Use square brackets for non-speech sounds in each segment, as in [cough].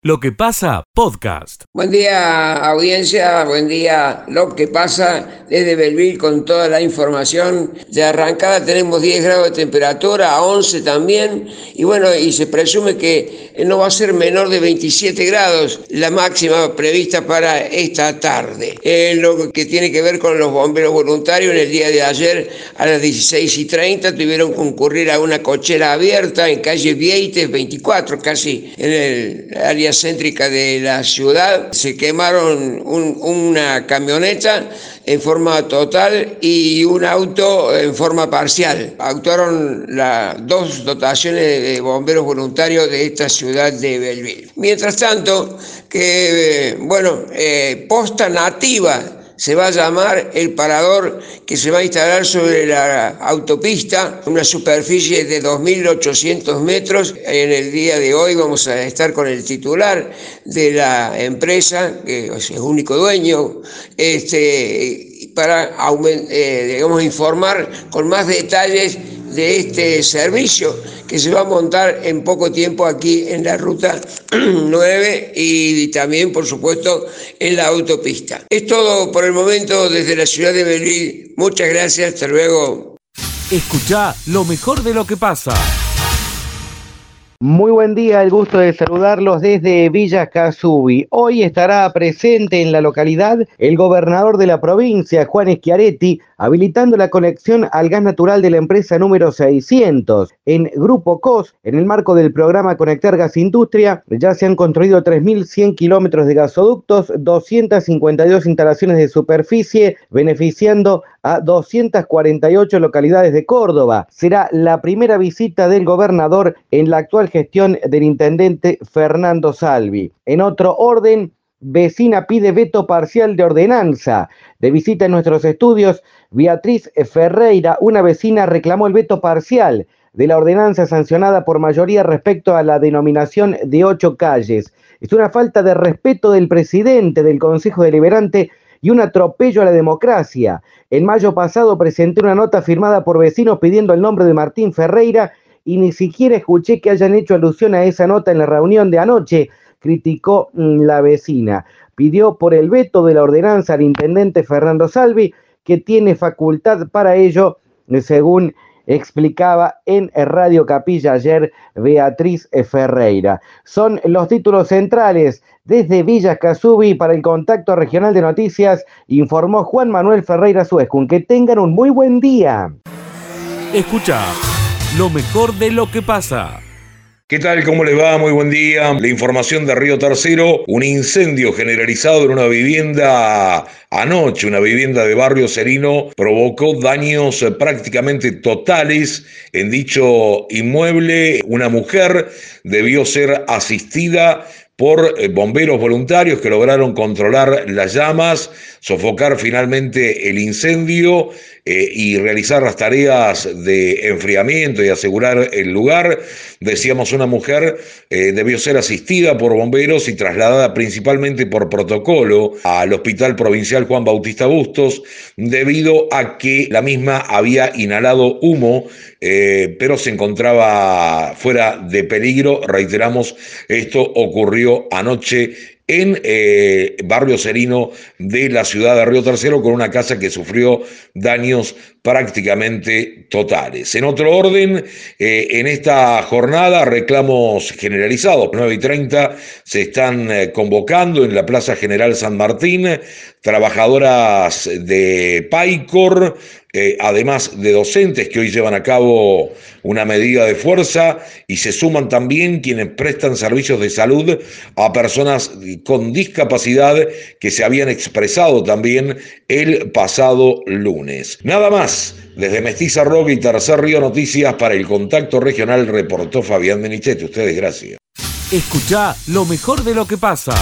Lo que pasa, podcast. Buen día, audiencia. Buen día, lo que pasa desde Belville con toda la información. De arrancada tenemos 10 grados de temperatura, a 11 también. Y bueno, y se presume que no va a ser menor de 27 grados la máxima prevista para esta tarde. En lo que tiene que ver con los bomberos voluntarios, en el día de ayer a las 16 y 30 tuvieron que concurrir a una cochera abierta en calle Vieites 24, casi en el área céntrica de la ciudad, se quemaron una camioneta en forma total y un auto en forma parcial. Actuaron las dos dotaciones de bomberos voluntarios de esta ciudad de Belleville. Mientras tanto, que, bueno, eh, posta nativa se va a llamar el parador que se va a instalar sobre la autopista, una superficie de 2.800 metros. En el día de hoy vamos a estar con el titular de la empresa, que es el único dueño, este, para eh, informar con más detalles de este servicio que se va a montar en poco tiempo aquí en la ruta [clears throat] 9 y también, por supuesto, en la autopista. Es todo por el momento desde la ciudad de Berlín. Muchas gracias, hasta luego. Escucha lo mejor de lo que pasa. Muy buen día, el gusto de saludarlos desde Villa Casubi. Hoy estará presente en la localidad el gobernador de la provincia, Juan Schiaretti, habilitando la conexión al gas natural de la empresa número 600. En Grupo COS, en el marco del programa Conectar Gas Industria, ya se han construido 3.100 kilómetros de gasoductos, 252 instalaciones de superficie, beneficiando a 248 localidades de Córdoba. Será la primera visita del gobernador en la actual gestión del intendente Fernando Salvi. En otro orden, vecina pide veto parcial de ordenanza. De visita en nuestros estudios, Beatriz Ferreira, una vecina, reclamó el veto parcial de la ordenanza sancionada por mayoría respecto a la denominación de ocho calles. Es una falta de respeto del presidente del Consejo Deliberante y un atropello a la democracia. En mayo pasado presenté una nota firmada por vecinos pidiendo el nombre de Martín Ferreira y ni siquiera escuché que hayan hecho alusión a esa nota en la reunión de anoche, criticó mm, la vecina. Pidió por el veto de la ordenanza al intendente Fernando Salvi, que tiene facultad para ello, según explicaba en Radio Capilla ayer Beatriz Ferreira. Son los títulos centrales desde Villa Casubi para el Contacto Regional de Noticias, informó Juan Manuel Ferreira Suescun. Que tengan un muy buen día. Escucha lo mejor de lo que pasa. ¿Qué tal? ¿Cómo le va? Muy buen día. La información de Río Tercero, un incendio generalizado en una vivienda anoche, una vivienda de barrio Serino, provocó daños prácticamente totales en dicho inmueble. Una mujer debió ser asistida por eh, bomberos voluntarios que lograron controlar las llamas, sofocar finalmente el incendio eh, y realizar las tareas de enfriamiento y asegurar el lugar. Decíamos, una mujer eh, debió ser asistida por bomberos y trasladada principalmente por protocolo al Hospital Provincial Juan Bautista Bustos, debido a que la misma había inhalado humo, pero se encontraba fuera de peligro. Reiteramos, esto ocurrió anoche en eh, Barrio Serino de la ciudad de Río Tercero con una casa que sufrió daños prácticamente totales. En otro orden, eh, en esta jornada reclamos generalizados, 9 y 30 se están eh, convocando en la Plaza General San Martín trabajadoras de PAICOR, además de docentes que hoy llevan a cabo una medida de fuerza y se suman también quienes prestan servicios de salud a personas con discapacidad que se habían expresado también el pasado lunes. Nada más, desde Mestiza Rock y Tercer Río Noticias para el Contacto Regional reportó Fabián Benichete. Ustedes gracias. Escucha lo mejor de lo que pasa.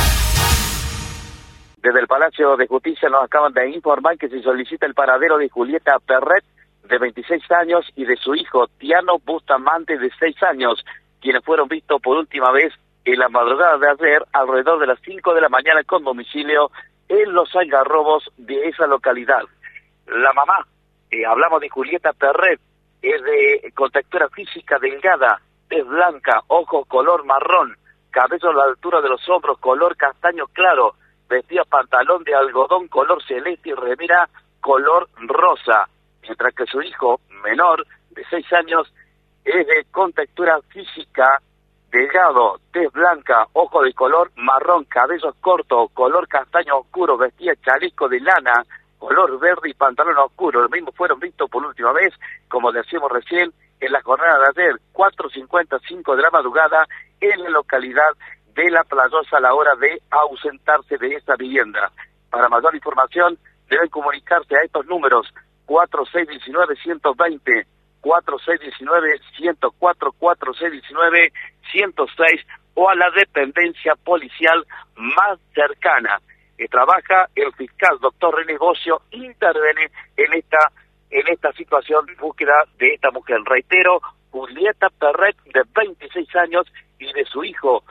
Desde el Palacio de Justicia nos acaban de informar que se solicita el paradero de Julieta Perret, de 26 años, y de su hijo Tiano Bustamante, de 6 años, quienes fueron vistos por última vez en la madrugada de ayer, alrededor de las 5 de la mañana, con domicilio en los algarrobos de esa localidad. La mamá, eh, hablamos de Julieta Perret, es de contextura física delgada, es blanca, ojos color marrón, cabello a la altura de los hombros, color castaño claro, vestía pantalón de algodón color celeste y remera color rosa, mientras que su hijo menor, de seis años, es de contextura física, delgado, tez blanca, ojo de color marrón, cabello corto, color castaño oscuro, vestía chaleco de lana, color verde y pantalón oscuro. Los mismos fueron vistos por última vez, como decíamos recién, en la jornada de ayer, 4.55 de la madrugada, en la localidad de La Playosa a la hora de ausentarse de esta vivienda. Para mayor información, deben comunicarse a estos números 4619-120, 4619-104, 4619-106 o a la dependencia policial más cercana. Que trabaja el fiscal doctor René Bocio interviene en esta en esta situación de búsqueda de esta mujer. Reitero, Julieta Perret, de 26 años, y de su hijo,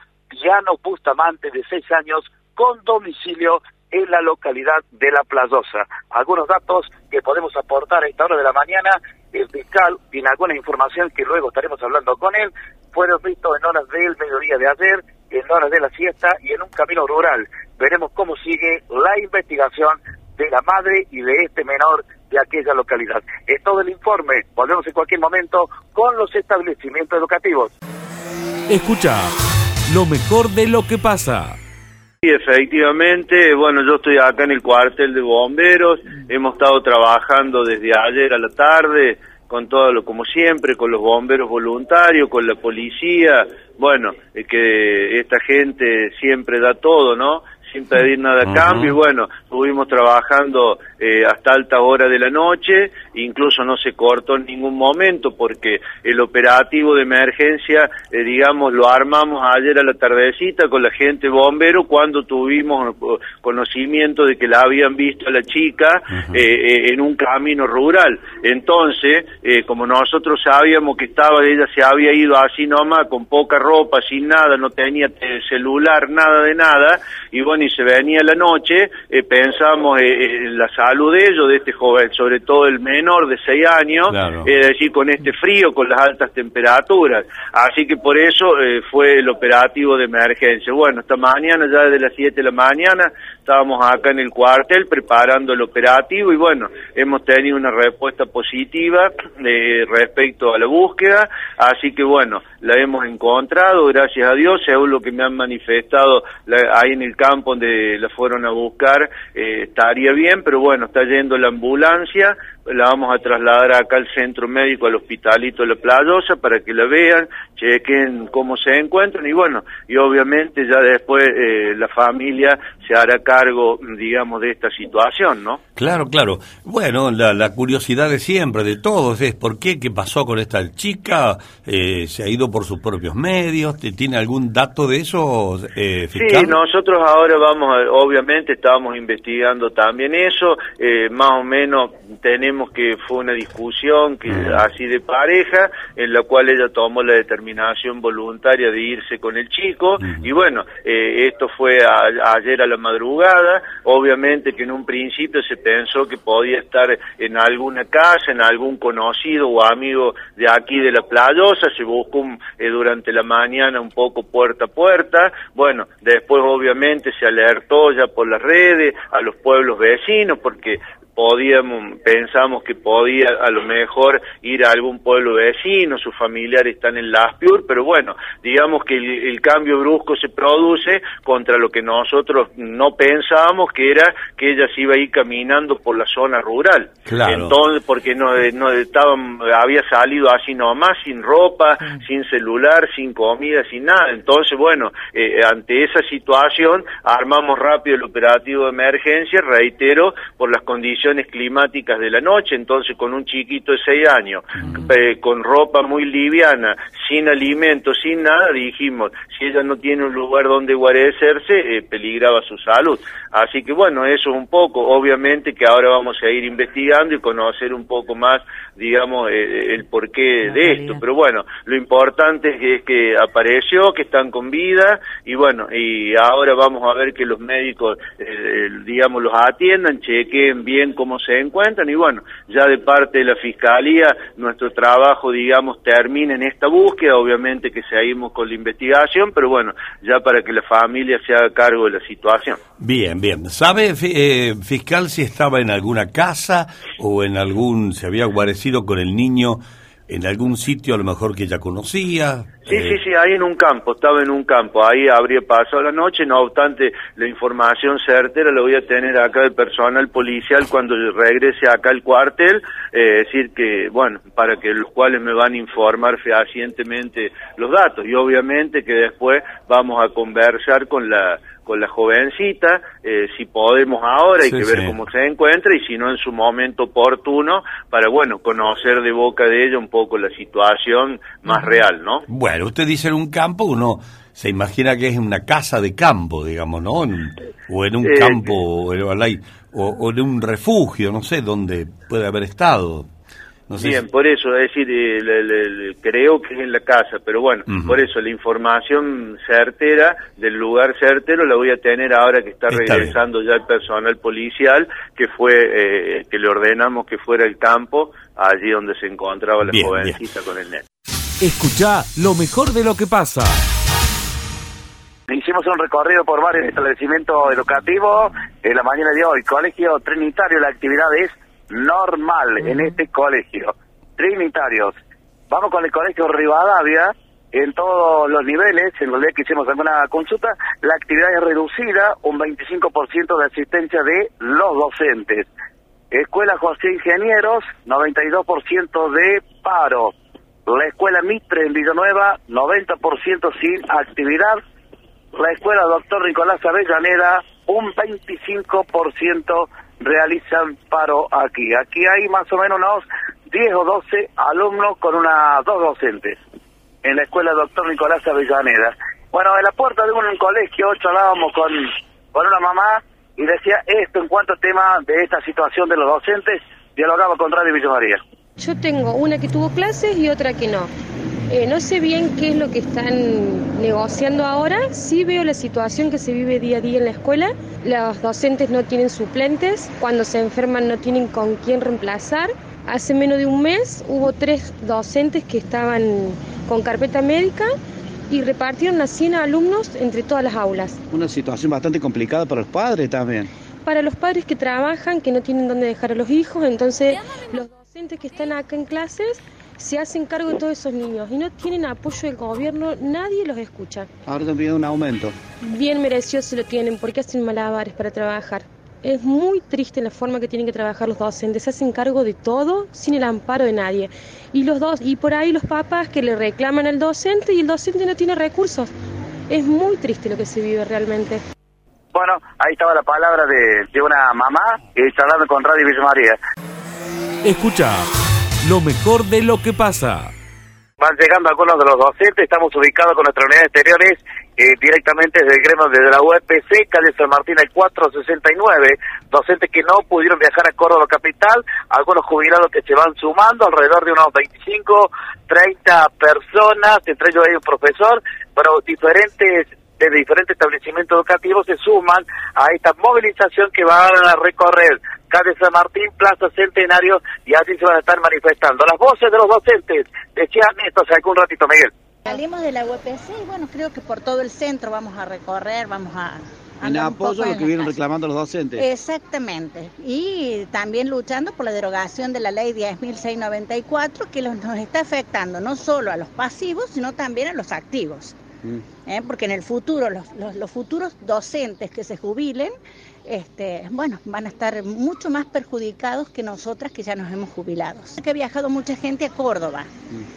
Diano Bustamante, de 6 años, con domicilio en la localidad de La Playosa. Algunos datos que podemos aportar a esta hora de la mañana, el fiscal tiene alguna información que luego estaremos hablando con él, fueron vistos en horas del mediodía de ayer, en horas de la siesta y en un camino rural. Veremos cómo sigue la investigación de la madre y de este menor de aquella localidad. Es todo el informe. Volvemos en cualquier momento con los establecimientos educativos. Escucha lo mejor de lo que pasa. Sí, efectivamente, bueno, yo estoy acá en el cuartel de bomberos, hemos estado trabajando desde ayer a la tarde con todo lo como siempre, con los bomberos voluntarios, con la policía, bueno, es que esta gente siempre da todo, ¿no? sin pedir nada a cambio y bueno, estuvimos trabajando eh, hasta alta hora de la noche, incluso no se cortó en ningún momento porque el operativo de emergencia, eh, digamos, lo armamos ayer a la tardecita con la gente bombero cuando tuvimos eh, conocimiento de que la habían visto a la chica en un camino rural. Entonces, como nosotros sabíamos que estaba, ella se había ido así nomás, con poca ropa, sin nada, no tenía celular, nada de nada, y bueno, y se venía la noche, eh, pensamos eh, en la salud de ellos, de este joven, sobre todo el menor de 6 años, es decir, con este frío, con las altas temperaturas. Así que por eso eh, fue el operativo de emergencia. Bueno, esta mañana, ya desde las 7 de la mañana, estábamos acá en el cuartel preparando el operativo y bueno, hemos tenido una respuesta positiva respecto a la búsqueda, así que bueno, la hemos encontrado, gracias a Dios, según lo que me han manifestado ahí en el campo donde la fueron a buscar, eh, estaría bien, pero bueno, está yendo la ambulancia, la vamos a trasladar acá al centro médico, al hospitalito de la Playosa, para que la vean, chequen cómo se encuentran y bueno, y obviamente ya después eh, la familia se hará cargo, digamos, de esta situación, ¿no? Claro, claro. Bueno, la, curiosidad de siempre, de todos, es por qué, qué pasó con esta chica, eh, se ha ido por sus propios medios, ¿tiene algún dato de eso, eh, fiscal? Sí, nosotros ahora vamos, a, obviamente estábamos investigando también eso, eh, más o menos tenemos que fue una discusión que así de pareja, en la cual ella tomó la determinación voluntaria de irse con el chico, y bueno, eh, esto fue ayer a la madrugada, obviamente que en un principio se pensó que podía estar en alguna casa, en algún conocido o amigo de aquí de la Playosa, se buscó eh, durante la mañana un poco puerta a puerta, bueno, después obviamente se alertó ya por las redes a los pueblos vecinos porque podíamos, pensamos que podía a lo mejor ir a algún pueblo vecino, sus familiares están en Laspiur, pero bueno, digamos que el, cambio brusco se produce contra lo que nosotros no pensábamos que era que ella se iba a ir caminando por la zona rural. Entonces, porque no, no estaban, había salido así nomás, sin ropa, sin celular, sin comida, sin nada. Entonces, bueno, eh, ante esa situación armamos rápido el operativo de emergencia, reitero, por las condiciones climáticas de la noche, entonces con un chiquito de seis años, eh, con ropa muy liviana, sin alimento, sin nada, dijimos, si ella no tiene un lugar donde guarecerse, eh, peligraba su salud. Así que bueno, eso es un poco, obviamente que ahora vamos a ir investigando y conocer un poco más, digamos, eh, el porqué de esto. Pero bueno, lo importante es que, apareció, que están con vida y bueno, y ahora vamos a ver que los médicos, digamos, los atiendan, chequen bien cómo se encuentran y bueno, ya de parte de la Fiscalía nuestro trabajo, digamos, termina en esta búsqueda, obviamente que seguimos con la investigación, pero bueno, ya para que la familia se haga cargo de la situación. Bien, bien. ¿Sabe, eh, fiscal, si estaba en alguna casa o en algún, se había guarecido con el niño en algún sitio a lo mejor que ya conocía? Sí, Eh, sí, sí, ahí en un campo, estaba en un campo, ahí habría pasado la noche, no obstante, la información certera la voy a tener acá del personal policial cuando regrese acá al cuartel, eh, es decir que, bueno, para que los cuales me van a informar fehacientemente los datos y obviamente que después vamos a conversar con la con la jovencita, eh, si podemos ahora, hay Sí, que ver sí. cómo se encuentra y si no en su momento oportuno, para, bueno, conocer de boca de ella un poco la situación más real, ¿no? Bueno, usted dice en un campo, uno se imagina que es una casa de campo, digamos, ¿no? En- o en un Eh, campo, o, en- o, o en un refugio, no sé, donde puede haber estado. No sé Bien, si- por eso, es decir, eh, le- le- le- creo que es en la casa, pero bueno, por eso la información certera del lugar certero la voy a tener ahora que está, Está bien. regresando ya el personal policial, que fue, eh, que le ordenamos que fuera el campo, allí donde se encontraba la Bien, jovencita con el nene. Escucha lo mejor de lo que pasa. Hicimos un recorrido por varios establecimientos educativos en la mañana de hoy. Colegio Trinitario, la actividad es normal en este colegio. Trinitarios. Vamos con el colegio Rivadavia. En todos los niveles, en realidad que hicimos alguna consulta, la actividad es reducida, un 25% de asistencia de los docentes. Escuela José Ingenieros, 92% de paro. La escuela Mitre en Villanueva, 90% sin actividad. La escuela Doctor Nicolás Avellaneda, un 25% realizan paro aquí. Aquí hay más o menos unos 10 o 12 alumnos con una dos docentes en la escuela Doctor Nicolás Avellaneda. Bueno, en la puerta de un colegio charlábamos con, con una mamá y decía esto en cuanto al tema de esta situación de los docentes, dialogaba con Radio Villa María. Yo tengo una que tuvo clases y otra que no. Eh, no sé bien qué es lo que están negociando ahora. Sí veo la situación que se vive día a día en la escuela. Los docentes no tienen suplentes. Cuando se enferman no tienen con quién reemplazar. Hace menos de un mes hubo tres docentes que estaban con carpeta médica y repartieron a 100 alumnos entre todas las aulas. Una situación bastante complicada para los padres también. Para los padres que trabajan, que no tienen dónde dejar a los hijos, entonces los docentes que están acá en clases se hacen cargo de todos esos niños y no tienen apoyo del gobierno, nadie los escucha. Ahora están pidiendo un aumento. Bien merecido se lo tienen porque hacen malabares para trabajar. Es muy triste la forma que tienen que trabajar los docentes, se hacen cargo de todo sin el amparo de nadie. Y los dos y por ahí los papás que le reclaman al docente y el docente no tiene recursos. Es muy triste lo que se vive realmente. Bueno, ahí estaba la palabra de, de una mamá eh, charlando con Radio Villa María. Escucha lo mejor de lo que pasa. Van llegando algunos de los docentes, estamos ubicados con nuestras unidades exteriores eh, directamente desde el gremio desde la UEPC, calle San Martín el 469, docentes que no pudieron viajar a Córdoba capital, algunos jubilados que se van sumando, alrededor de unos 25, 30 personas, entre ellos hay un profesor, pero diferentes de diferentes establecimientos educativos se suman a esta movilización que van a recorrer calle San Martín, Plaza Centenario y así se van a estar manifestando. Las voces de los docentes decían esto hace algún ratito, Miguel. Salimos de la UPC y bueno, creo que por todo el centro vamos a recorrer, vamos a... En apoyo a lo que vienen reclamando los docentes. Exactamente. Y también luchando por la derogación de la ley 10.694 que los- nos está afectando no solo a los pasivos, sino también a los activos. Mm. ¿eh? Porque en el futuro, los, los- los futuros docentes que se jubilen, este, bueno, van a estar mucho más perjudicados que nosotras que ya nos hemos jubilado. Que ha viajado mucha gente a Córdoba,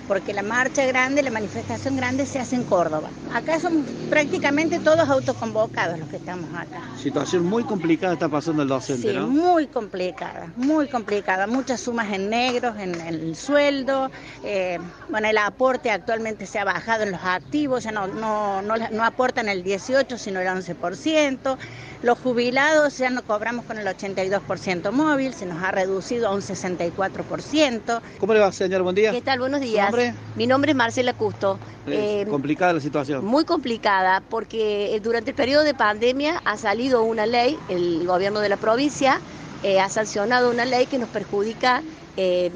porque la marcha grande, la manifestación grande se hace en Córdoba. Acá son prácticamente todos autoconvocados los que estamos acá. Situación muy complicada está pasando el docente, Sí, ¿no? muy complicada, muy complicada. Muchas sumas en negros, en, en el sueldo. eh, bueno, el aporte actualmente se ha bajado en los activos, ya no, no, no, no aportan el 18, sino el 11%. Los jubilados ya no cobramos con el 82% móvil, se nos ha reducido a un 64%. ¿Cómo le va, señor? Buen día. ¿Qué tal? Buenos ¿Su días. nombre? Mi nombre es Marcela Custo. Es Eh, complicada la situación. muy complicada porque eh, durante el periodo de pandemia ha salido una ley, el gobierno de la provincia, eh, ha sancionado una ley que nos perjudica eh,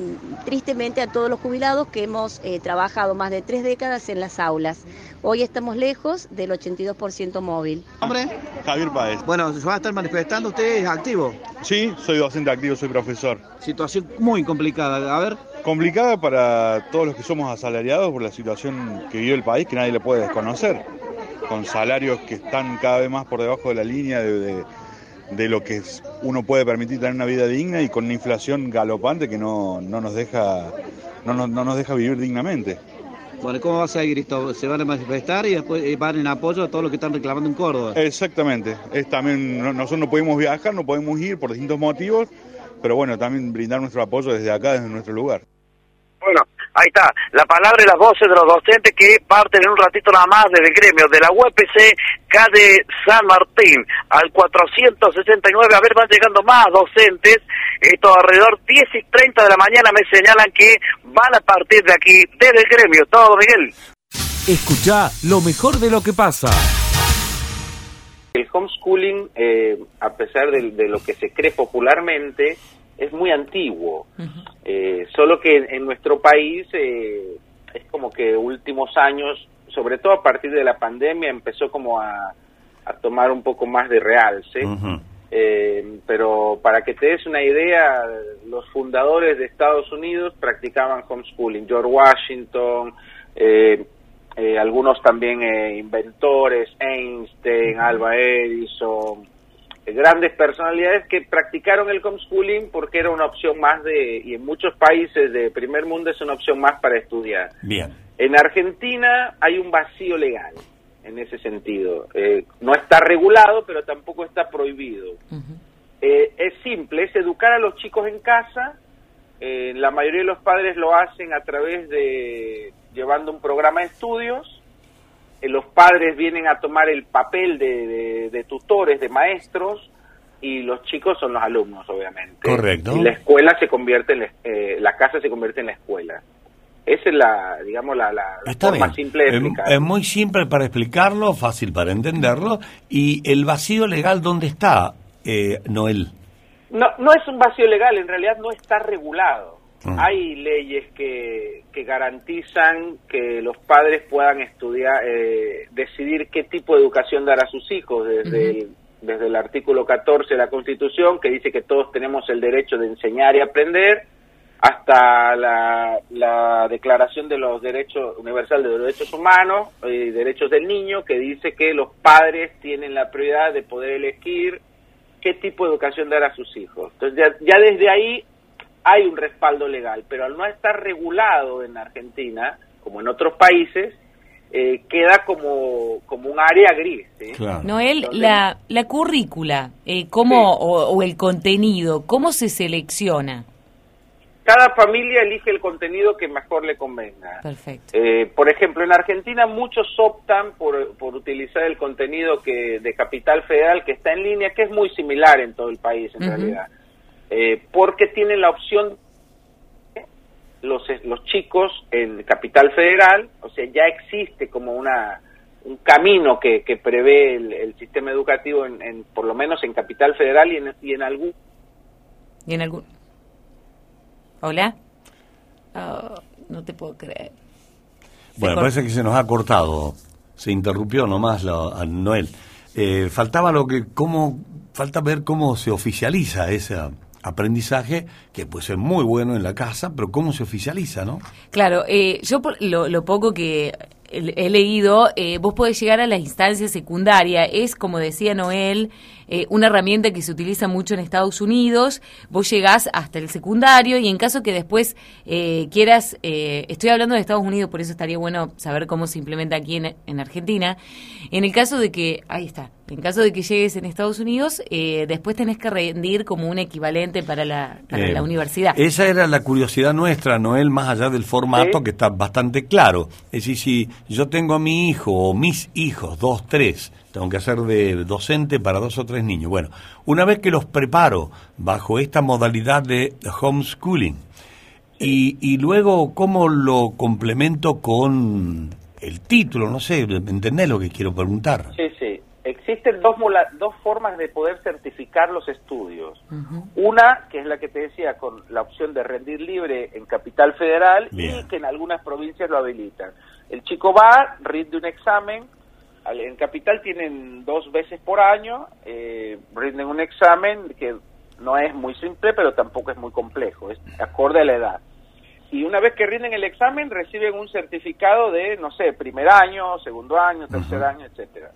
tristemente a todos los jubilados que hemos eh, trabajado más de tres décadas en las aulas. Hoy estamos lejos del 82% móvil. ¿Nombre? Javier Páez. Bueno, ¿se va a estar manifestando? ¿Usted es activo? Sí, soy docente activo, soy profesor. Situación muy complicada. A ver. Complicada para todos los que somos asalariados por la situación que vive el país, que nadie le puede desconocer. Con salarios que están cada vez más por debajo de la línea de, de, de lo que uno puede permitir tener una vida digna y con una inflación galopante que no, no nos deja no, no, no nos deja vivir dignamente. Bueno, ¿cómo va a seguir esto? ¿Se van a manifestar y después eh, van en apoyo a todo lo que están reclamando en Córdoba? Exactamente. Es también, no- nosotros no podemos viajar, no podemos ir por distintos motivos, pero bueno, también brindar nuestro apoyo desde acá, desde nuestro lugar. Ahí está, la palabra y las voces de los docentes que parten en un ratito nada más desde el gremio de la UPC calle San Martín al 469. A ver, van llegando más docentes. Esto alrededor 10 y 30 de la mañana me señalan que van a partir de aquí, desde el gremio. Todo, Miguel. Escucha lo mejor de lo que pasa. El homeschooling, eh, a pesar de, de lo que se cree popularmente, es muy antiguo. Eh, solo que en, en nuestro país eh, es como que últimos años, sobre todo a partir de la pandemia, empezó como a, a tomar un poco más de realce. Eh, pero para que te des una idea, los fundadores de Estados Unidos practicaban homeschooling. George Washington, eh, eh, algunos también eh, inventores, Einstein, Alba Edison, grandes personalidades que practicaron el homeschooling porque era una opción más de, y en muchos países de primer mundo es una opción más para estudiar. Bien. En Argentina hay un vacío legal en ese sentido. Eh, no está regulado, pero tampoco está prohibido. Eh, es simple, es educar a los chicos en casa. Eh, la mayoría de los padres lo hacen a través de llevando un programa de estudios. Eh, los padres vienen a tomar el papel de, de- de tutores, de maestros, y los chicos son los alumnos, obviamente. Correcto. Y la escuela se convierte en la, eh, la casa se convierte en la escuela. Esa es la, digamos, la, la Está forma bien. simple de Es- explicar. es muy simple para explicarlo, fácil para entenderlo. ¿Y el vacío legal dónde está, eh, Noel? No, no es un vacío legal, en realidad no está regulado. Mm. Hay leyes que, que garantizan que los padres puedan estudiar, eh, decidir qué tipo de educación dar a sus hijos, desde, el, desde el artículo 14 de la Constitución, que dice que todos tenemos el derecho de enseñar y aprender, hasta la, la Declaración de los Derechos Universal de los Derechos Humanos y Derechos del Niño, que dice que los padres tienen la prioridad de poder elegir qué tipo de educación dar a sus hijos. Entonces ya, ya desde ahí hay un respaldo legal, pero al no estar regulado en Argentina, como en otros países, eh, queda como, como un área gris. ¿sí? Noel, la, la currícula, eh, ¿cómo, o, o el contenido, ¿cómo se selecciona? Cada familia elige el contenido que mejor le convenga. Perfecto. Eh, por ejemplo, en Argentina muchos optan por, por utilizar el contenido que de Capital Federal que está en línea, que es muy similar en todo el país en realidad, Eh, porque tienen la opción los, los chicos en Capital Federal, o sea, ya existe como una un camino que, que prevé el, el sistema educativo, en, en- por lo menos en Capital Federal y en, y en algún ¿Y en algún... ¿Hola? Oh, no te puedo creer. Bueno, parece que se nos ha cortado. Se interrumpió nomás lo, a Noel. Eh, faltaba lo que, cómo, falta ver cómo se oficializa ese aprendizaje, que puede ser muy bueno en la casa, pero cómo se oficializa, ¿no? Claro, eh, yo por lo, poco que he, he leído, eh, vos podés llegar a la instancia secundaria. Es, como decía Noel, eh, una herramienta que se utiliza mucho en Estados Unidos. Vos llegás hasta el secundario y en caso que después eh, quieras, eh, estoy hablando de Estados Unidos, por eso estaría bueno saber cómo se implementa aquí en, en Argentina. En el caso de que, ahí está, en caso de que llegues en Estados Unidos, eh, después tenés que rendir como un equivalente para la, para Eh, la universidad. Esa era la curiosidad nuestra, Noel, más allá del formato Sí. que está bastante claro. Es decir, si yo tengo a mi hijo o mis hijos, dos, tres, tengo que hacer de docente para dos o tres niños. Bueno, una vez que los preparo bajo esta modalidad de homeschooling, y, y luego cómo lo complemento con el título, no sé, ¿entendés lo que quiero preguntar? Sí, existen dos, dos formas de poder certificar los estudios. Una, que es la que te decía, con la opción de rendir libre en Capital Federal y que en algunas provincias lo habilitan. El chico va, rinde un examen, en Capital tienen dos veces por año, eh, rinden un examen que no es muy simple, pero tampoco es muy complejo, es acorde a la edad. Y una vez que rinden el examen, reciben un certificado de, no sé, primer año, segundo año, tercer año, etcétera.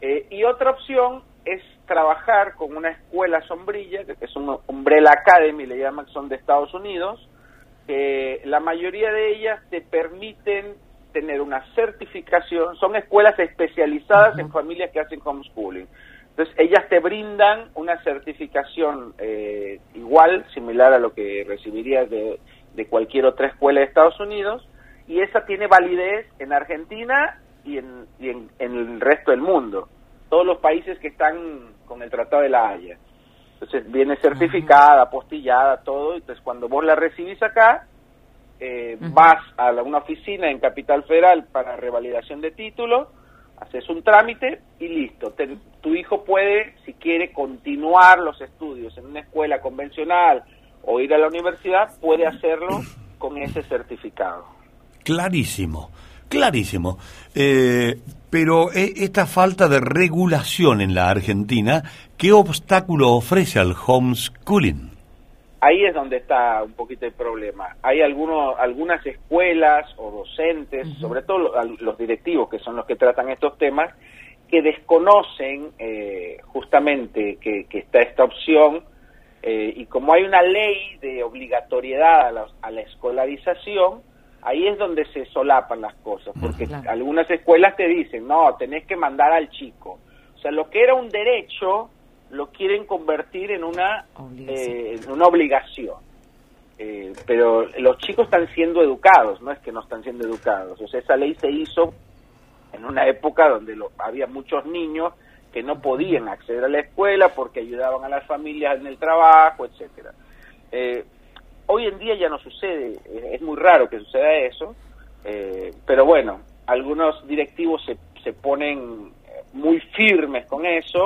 Eh, y otra opción es trabajar con una escuela sombrilla, que es una Umbrella Academy, le llaman, son de Estados Unidos. que la mayoría de ellas te permiten tener una certificación, son escuelas especializadas en familias que hacen homeschooling. Entonces, ellas te brindan una certificación eh, igual, similar a lo que recibirías de, de cualquier otra escuela de Estados Unidos, y esa tiene validez en Argentina y en, en, el resto del mundo. Todos los países que están con el Tratado de la Haya. Entonces viene certificada, apostillada, todo. Entonces cuando vos la recibís acá, eh, vas a una oficina en Capital Federal para revalidación de título, haces un trámite y listo. tu hijo puede, si quiere, continuar los estudios en una escuela convencional o ir a la universidad, puede hacerlo con ese certificado. Clarísimo. Clarísimo. Eh, pero eh, esta falta de regulación en la Argentina, ¿qué obstáculo ofrece al homeschooling? Ahí es donde está un poquito el problema. Hay algunos, algunas escuelas o docentes, sobre todo los directivos, que son los que tratan estos temas, que desconocen eh, justamente que, está esta opción y como hay una ley de obligatoriedad a la escolarización, ahí es donde se solapan las cosas, porque algunas escuelas te dicen, no, tenés que mandar al chico. O sea, lo que era un derecho lo quieren convertir en una obligación. Eh, una obligación. Eh, pero los chicos están siendo educados, no es que no están siendo educados. O sea, esa ley se hizo en una época donde había muchos niños que no podían acceder a la escuela porque ayudaban a las familias en el trabajo, etcétera. Eh, Hoy en día ya no sucede, es muy raro que suceda eso, eh, pero bueno, algunos directivos se, se ponen eh, muy firmes con eso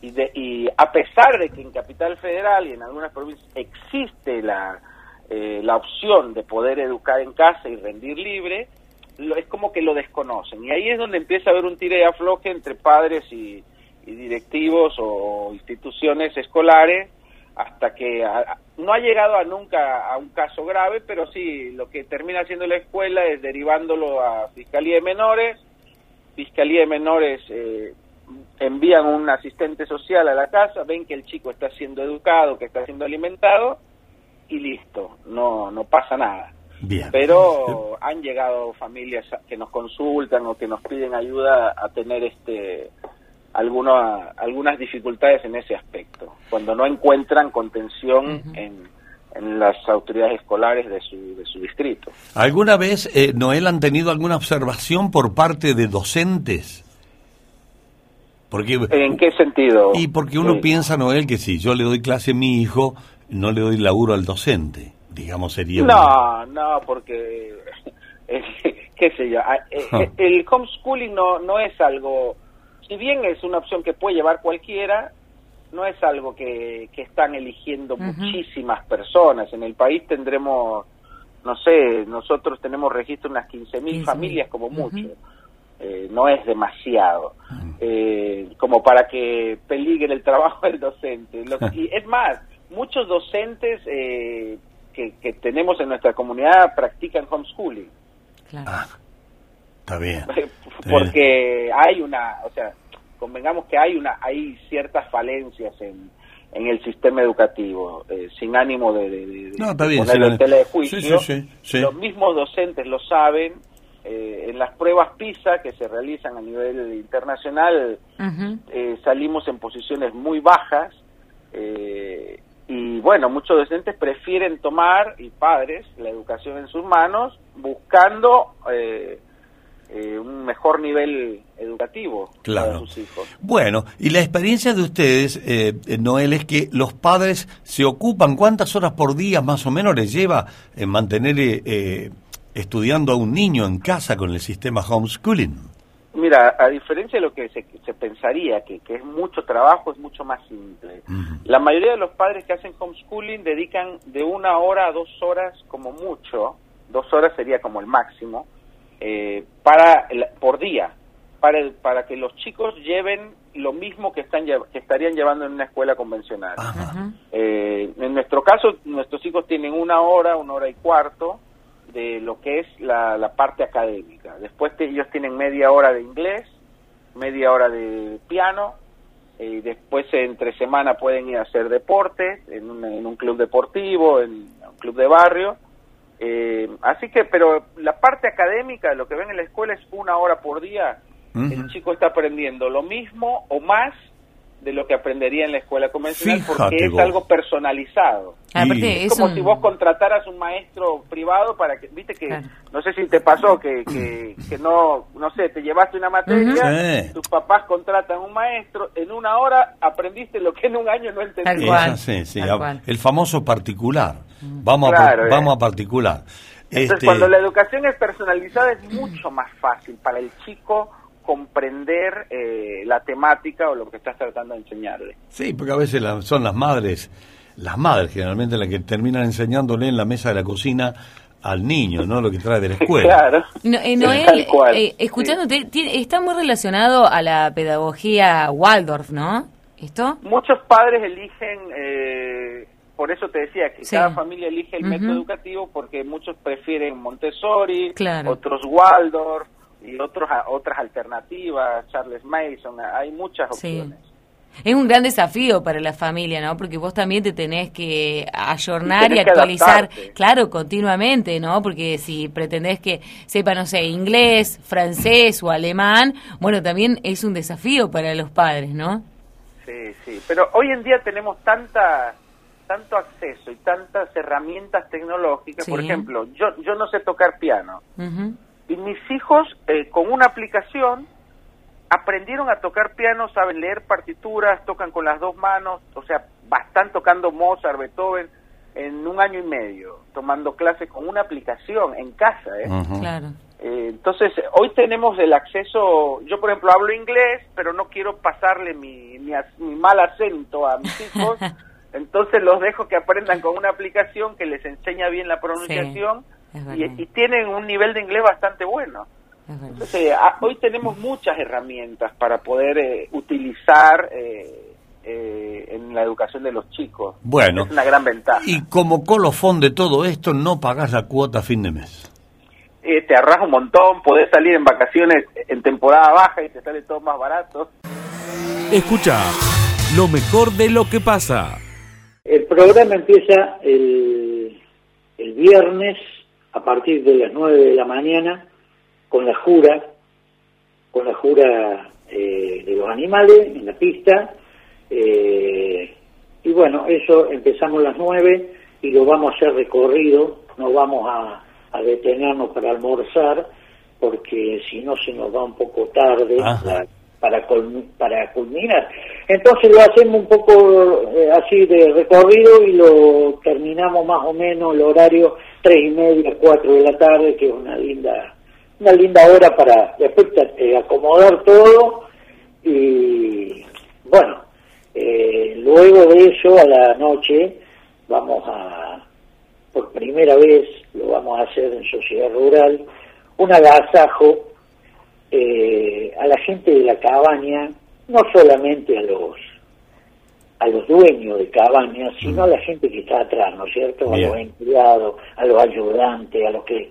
y, y a pesar de que en Capital Federal y en algunas provincias existe la, eh, la opción de poder educar en casa y rendir libre, lo, es como que lo desconocen. Y ahí es donde empieza a haber un tire y afloje entre padres y, y directivos o instituciones escolares hasta que no ha llegado a nunca a un caso grave, pero sí, lo que termina haciendo la escuela es derivándolo a Fiscalía de Menores, Fiscalía de Menores eh, envían un asistente social a la casa, ven que el chico está siendo educado, que está siendo alimentado, y listo, no, no pasa nada. Pero han llegado familias que nos consultan o que nos piden ayuda a tener este algunas dificultades en ese aspecto, cuando no encuentran contención en, en, las autoridades escolares de su, de su distrito. ¿Alguna vez, eh, Noel, han tenido alguna observación por parte de docentes? Porque, ¿En qué sentido? Y porque uno piensa, Noel, que si yo le doy clase a mi hijo, no le doy laburo al docente, digamos sería... No, no, porque, [laughs] qué sé yo, ah, eh, ah. el homeschooling no, no es algo si bien es una opción que puede llevar cualquiera, no es algo que, están eligiendo muchísimas personas. En el país tendremos, no sé, nosotros tenemos registro de unas 15.000 familias como mucho. Eh, no es demasiado, eh, como para que peligre el trabajo del docente. y es más, muchos docentes eh, que, que, tenemos en nuestra comunidad practican homeschooling. Claro. Ah, está bien. [laughs] Porque hay una, o sea, convengamos que hay una hay ciertas falencias en, en el sistema educativo, eh, sin ánimo de, de, no, en tela de juicio. Los mismos docentes lo saben. Eh, en las pruebas PISA que se realizan a nivel internacional eh, salimos en posiciones muy bajas y bueno, muchos docentes prefieren tomar, y padres, la educación en sus manos buscando eh, un mejor nivel educativo para sus hijos. Bueno, y la experiencia de ustedes, eh, Noel, es que los padres se ocupan, ¿cuántas horas por día más o menos les lleva en mantener eh, estudiando a un niño en casa con el sistema homeschooling? Mira, a diferencia de lo que se, se pensaría, que, que, es mucho trabajo, es mucho más simple. La mayoría de los padres que hacen homeschooling dedican de una hora a dos horas como mucho, dos horas sería como el máximo, eh, para por día, para, el, para que los chicos lleven lo mismo que, están, que estarían llevando en una escuela convencional. Eh, en nuestro caso, nuestros hijos tienen una hora, una hora y cuarto, de lo que es la, la parte académica. Después ellos tienen media hora de inglés, media hora de piano, y después entre semana pueden ir a hacer deporte en un, en un club deportivo, en un club de barrio. Eh, así que, pero la parte académica, lo que ven en la escuela es una hora por día. El chico está aprendiendo lo mismo o más de lo que aprendería en la escuela convencional porque es algo personalizado. es como si vos contrataras un maestro privado para que, viste que, no sé si te pasó que, que, no, no sé, te llevaste una materia, tus papás contratan un maestro, en una hora aprendiste lo que en un año no entendiste. el famoso particular. Vamos, a, eh. vamos a particular. Entonces, este cuando la educación es personalizada es mucho más fácil para el chico comprender eh, la temática o lo que estás tratando de enseñarle. Sí, porque a veces son las madres, las madres generalmente las que terminan enseñándole en la mesa de la cocina al niño, ¿no? Lo que trae de la [laughs] escuela. Claro. Eh, Noel, eh, escuchándote, está muy relacionado a la pedagogía Waldorf, ¿no? ¿Esto? Muchos padres eligen, por eso te decía que cada familia elige el método educativo porque muchos prefieren Montessori, otros Waldorf, y otros otras alternativas, Charles Mason, hay muchas opciones. Es un gran desafío para la familia, ¿no? Porque vos también te tenés que ayornar y, actualizar, claro, continuamente, ¿no? Porque si pretendés que sepa, no sé, inglés, francés o alemán, bueno, también es un desafío para los padres, ¿no? Sí, sí, pero hoy en día tenemos tanta tanto acceso y tantas herramientas tecnológicas, por ejemplo, yo yo no sé tocar piano. Y mis hijos, eh, con una aplicación, aprendieron a tocar piano, saben leer partituras, tocan con las dos manos, o sea, están tocando Mozart, Beethoven, en un año y medio, tomando clases con una aplicación en casa. ¿eh? Claro. Eh, entonces, hoy tenemos el acceso, yo por ejemplo hablo inglés, pero no quiero pasarle mi, mi, mal acento a mis hijos, [laughs] entonces los dejo que aprendan con una aplicación que les enseña bien la pronunciación y, tienen un nivel de inglés bastante bueno. Entonces, hoy tenemos muchas herramientas para poder eh, utilizar eh, eh, en la educación de los chicos. Bueno, es una gran ventaja. Y como colofón de todo esto, no pagas la cuota a fin de mes. te arras un montón, podés salir en vacaciones en temporada baja y te sale todo más barato. Escucha lo mejor de lo que pasa. El programa empieza el, el viernes a partir de las 9 de la mañana con la jura, con la jura eh, de los animales en la pista. Eh, y bueno, eso empezamos a las 9 y lo vamos a hacer recorrido, no vamos a, detenernos para almorzar, porque si no se nos va un poco tarde para, para culminar. Entonces lo hacemos un poco eh, así de recorrido y lo terminamos más o menos el horario tres y media, cuatro de la tarde, que es una linda, una linda hora para después eh, acomodar todo y bueno, eh, luego de eso a la noche vamos a, por primera vez, lo vamos a hacer en Sociedad Rural, un agasajo eh, a la gente de la cabaña, no solamente a los a los dueños de cabañas, sino a la gente que está atrás, ¿no es cierto? A los empleados, a los ayudantes, a los que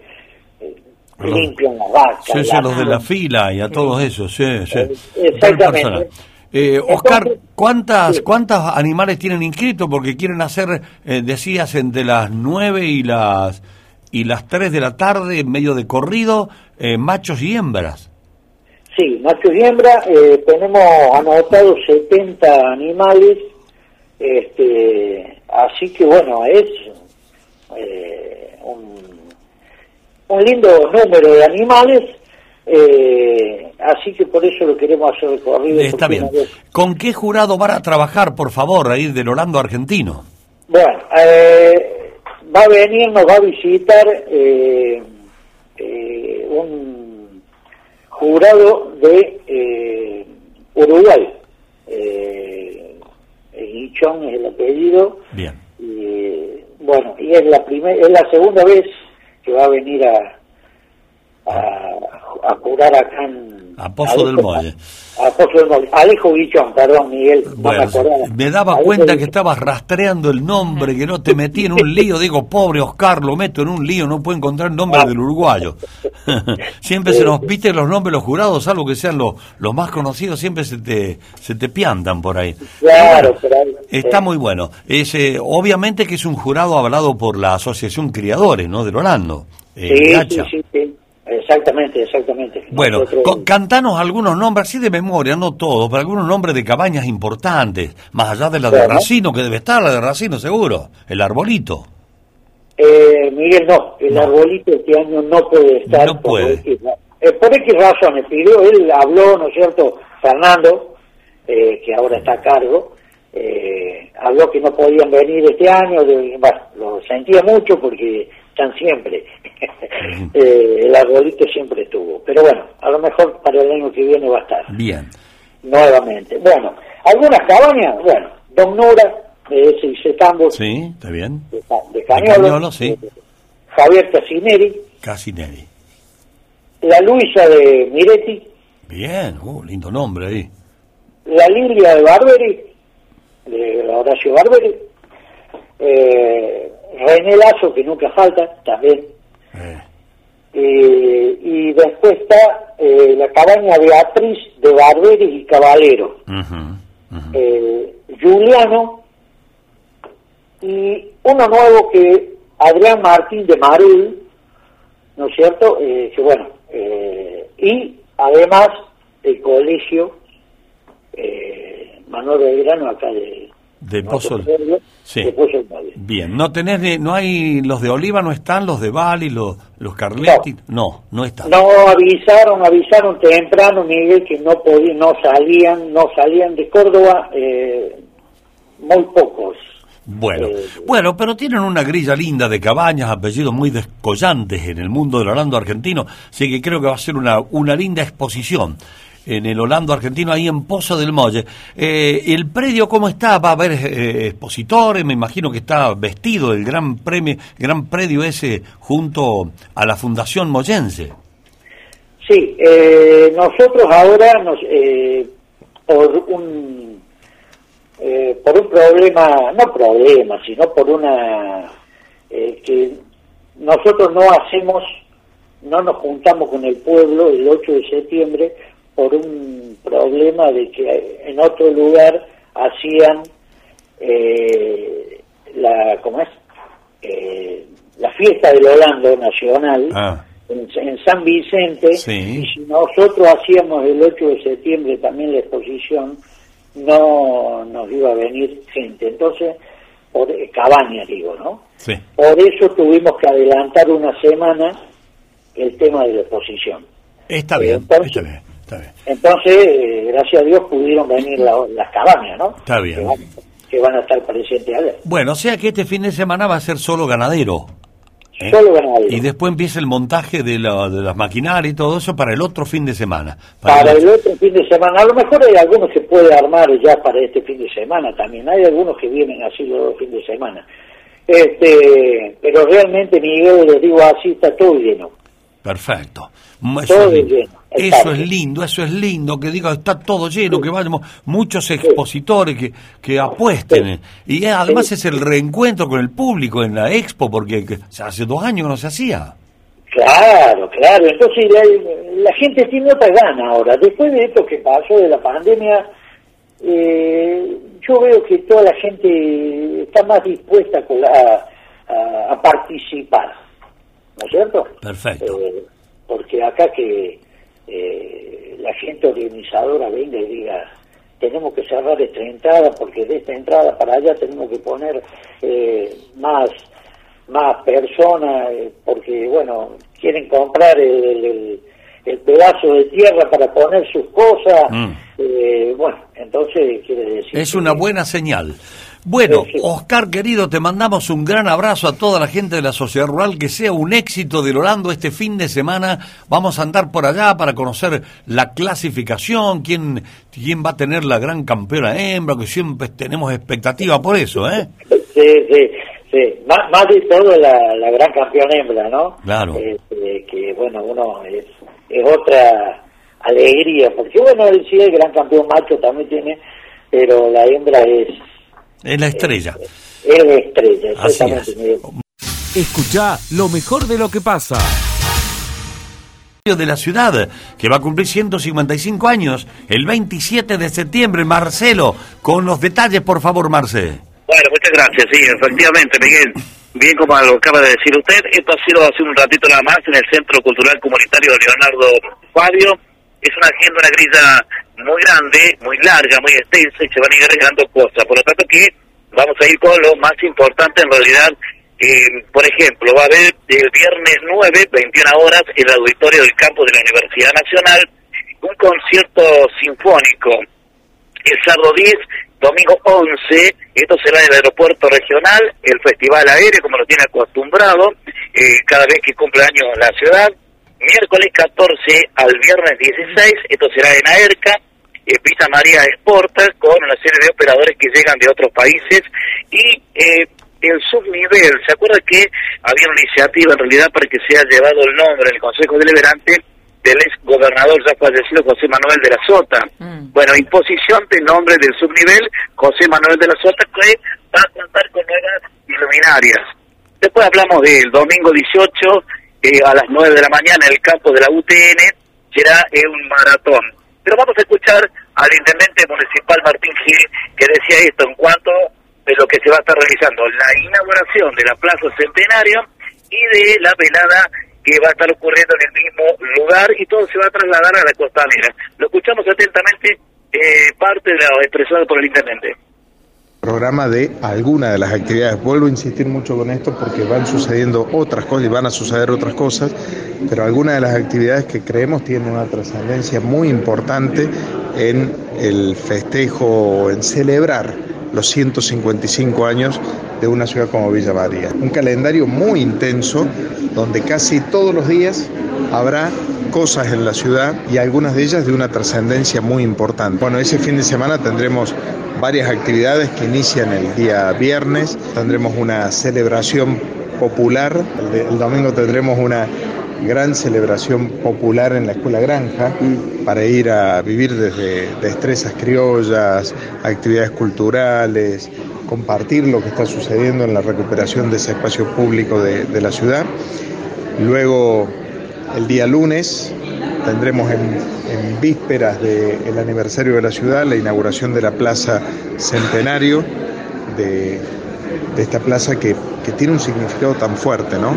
eh, limpian las vacas. Sí, a los de la fila y a todos esos, sí, sí. Eh, exactamente. Eh, Oscar, ¿cuántas cuántos animales tienen inscritos? Porque quieren hacer, eh, decías, entre las nueve y las y las 3 de la tarde, en medio de corrido, machos y hembras. Sí, machos y hembras, tenemos anotados 70 animales este, así que bueno, es eh, un, un, lindo número de animales, eh, así que por eso lo queremos hacer recorrido. Está bien. ¿Con qué jurado van a trabajar, por favor, ahí del Holando argentino? Bueno, eh, va a venir, nos va a visitar un jurado de eh, Uruguay. Eh, Guichón es el apellido. Bien. Y, bueno, y es la primera, es la segunda vez que va a venir a, a, a jurar acá en A Pozo del Molle. a Pozo del Molle. Alejo Guichón, perdón, Miguel. no me Bueno, me daba Alejo cuenta que estabas rastreando el nombre, que no te metí en un lío. Digo, pobre Oscar, lo meto en un lío, no puedo encontrar el Ah. nombre del uruguayo. [laughs] siempre se nos viste los nombres los jurados, salvo que sean los, los más conocidos, siempre se te, se te piantan por ahí. Claro, ahí- Está eh, muy bueno. Es, eh, obviamente que es un jurado avalado por la Asociación Criadores, ¿no? Del Orlando. eh, Sí, sí, sí, sí. Exactamente, exactamente. Bueno, Nosotros- cantanos algunos nombres, así de memoria, no todos, pero algunos nombres de cabañas importantes, más allá de la de. Racino, que debe estar la de Racino seguro, el arbolito. Eh, Miguel, no, el arbolito este año no puede estar. No por puede. X ra- eh, por X razones, pidió, él habló, ¿no es cierto? Fernando, eh, que ahora está a cargo, eh, habló que no podían venir este año, de- bueno, lo sentía mucho porque están siempre. [laughs] Eh, el arbolito siempre estuvo. Pero bueno, a lo mejor para el año que viene va a estar Bien. nuevamente. Bueno, algunas cabañas, bueno, Don Nora, de ese Tambos, Sí, está bien. de, de De Cañolo, Cañolo, sí. Javier Casineri, Casinelli. la Luisa de Miretti, Bien, uh, lindo nombre ahí. la Lilia de Barberi, de Horacio Barberi, eh, René Lazo, que nunca falta, también, eh, y después está eh, la cabaña Beatriz de Barberi y Caballero, eh, Juliano, y uno nuevo que Adrián Martín de Marul, ¿no es cierto? Eh, que bueno, eh, y además el colegio eh, Manuel Belgrano acá de De Pozo. Sí. de Pozo. Bien, no tenés, de- no hay, los de Oliva no están, los de Bali, los, los Carletti, no, no están. No avisaron, avisaron temprano, Miguel, que no podían, no salían, no salían de Córdoba, eh, muy pocos. Bueno, bueno, pero tienen una grilla linda de cabañas, apellidos muy descollantes en el mundo del Orlando argentino, así que creo que va a ser una, una linda exposición en el Orlando argentino, ahí en Pozo del Molle. Eh, ¿El predio cómo está? ¿Va a haber eh, expositores? Me imagino que está vestido el gran premio, gran predio ese junto a la Fundación Mollense. Sí, eh, nosotros ahora nos, eh, por un por un problema, no problema, sino por una que nosotros no hacemos, no nos juntamos con el pueblo el 8 de septiembre por un problema de que en otro lugar hacían eh, la, ¿cómo es? Eh, la fiesta del Holando Nacional Ah, en, en San Vicente Sí. y si nosotros hacíamos el 8 de septiembre también la exposición no nos iba a venir gente entonces por eh, cabañas digo no sí. por eso tuvimos que adelantar una semana el tema de la exposición Está bien, entonces- está bien, está bien. entonces eh, gracias a Dios pudieron venir la- las cabañas no Está bien. que van, que van a estar presentes allá Bueno, o sea que este fin de semana va a ser solo ganadero. ¿eh? Solo ganadero. Y después empieza el montaje de, la, de las maquinarias y todo eso para el otro fin de semana. para el el otro fin de semana. A lo mejor hay algunos que puede armar ya para este fin de semana también. Hay algunos que vienen así los dos fines de semana. Este, pero realmente, Miguel, les digo así, está todo lleno. Perfecto. Eso, Todo es, lindo. lleno. Eso es lindo, eso es lindo, que diga, está todo lleno, que vayamos muchos expositores que, que apuesten. Y además es el reencuentro con el público en la expo, porque que- hace dos años no se hacía. Claro, claro. Entonces la, la gente tiene otra gana ahora. Después de esto que pasó de la pandemia, eh, yo veo que toda la gente está más dispuesta a- a participar. ¿No es cierto? Perfecto. Eh, porque acá que eh, la gente organizadora venga y diga tenemos que cerrar esta entrada porque de esta entrada para allá tenemos que poner eh, más más personas eh, porque bueno quieren comprar el, el- el pedazo de tierra para poner sus cosas Mm. Eh, bueno, entonces quiere decir... Es una buena señal. Bueno. Oscar querido, te mandamos un gran abrazo a toda la gente de la sociedad rural, que sea un éxito del Orlando este fin de semana. Vamos a andar por allá para conocer la clasificación, quién, quién va a tener la gran campeona hembra, que siempre tenemos expectativa por eso, ¿eh? Sí, sí, sí. Más, más de todo la, la gran campeona hembra, ¿no? Claro. Este, que bueno, uno es, es otra alegría, porque bueno, sí el gran campeón macho también tiene, pero la hembra es, Es la estrella. es la estrella, Así es. Escucha lo mejor de lo que pasa. de la ciudad, que va a cumplir 155 años, el 27 de septiembre. Marcelo, con los detalles, por favor, Marce. Bueno, muchas gracias, sí, efectivamente, Miguel. Bien como lo acaba de decir usted, esto ha sido hace un ratito nada más en el Centro Cultural Comunitario Leonardo Fabio. Es una agenda, una grilla muy grande, muy larga, muy extensa y se van a ir agregando cosas. Por lo tanto que vamos a ir con lo más importante en realidad. Eh, por ejemplo, va a haber el viernes 9, 21 horas, en el auditorio del campo de la Universidad Nacional, un concierto sinfónico el sábado 10, domingo 11, esto será en el aeropuerto regional, el festival aéreo, como lo tiene acostumbrado, eh, cada vez que cumple años la ciudad. Miércoles 14 al viernes 16, esto será en Aerca, eh, Villa María Exporta, con una serie de operadores que llegan de otros países. Y eh, el subnivel, ¿se acuerda que había una iniciativa en realidad para que sea llevado el nombre del Consejo Deliberante del ex gobernador ya fallecido José Manuel de la Sota? Bueno, imposición del nombre del subnivel José Manuel de la Sota que va a contar con nuevas iluminarias. Después hablamos del domingo 18 eh, a las 9 de la mañana en el campo de la UTN, será eh, un maratón. Pero vamos a escuchar al intendente municipal Martín Gil que decía esto en cuanto de lo que se va a estar realizando, la inauguración de la Plaza Centenario y de la velada que va a estar ocurriendo en el mismo lugar y todo se va a trasladar a la costanera. Lo escuchamos atentamente, eh, parte de lo expresado por el intendente. Programa de alguna de las actividades. Vuelvo a insistir mucho con esto porque van sucediendo otras cosas y van a suceder otras cosas, pero algunas de las actividades que creemos tienen una trascendencia muy importante en el festejo, en celebrar los 155 años de una ciudad como Villa María. Un calendario muy intenso donde casi todos los días habrá cosas en la ciudad y algunas de ellas de una trascendencia muy importante. Bueno, ese fin de semana tendremos varias actividades que inician el día viernes, tendremos una celebración popular, el, de- el domingo tendremos una gran celebración popular en la Escuela Granja para ir a vivir desde destrezas criollas, actividades culturales, compartir lo que está sucediendo en la recuperación de ese espacio público de, de la ciudad. Luego, el día lunes, tendremos en, vísperas del aniversario de la ciudad la inauguración de la Plaza Centenario, de, de esta plaza que, que tiene un significado tan fuerte, ¿no?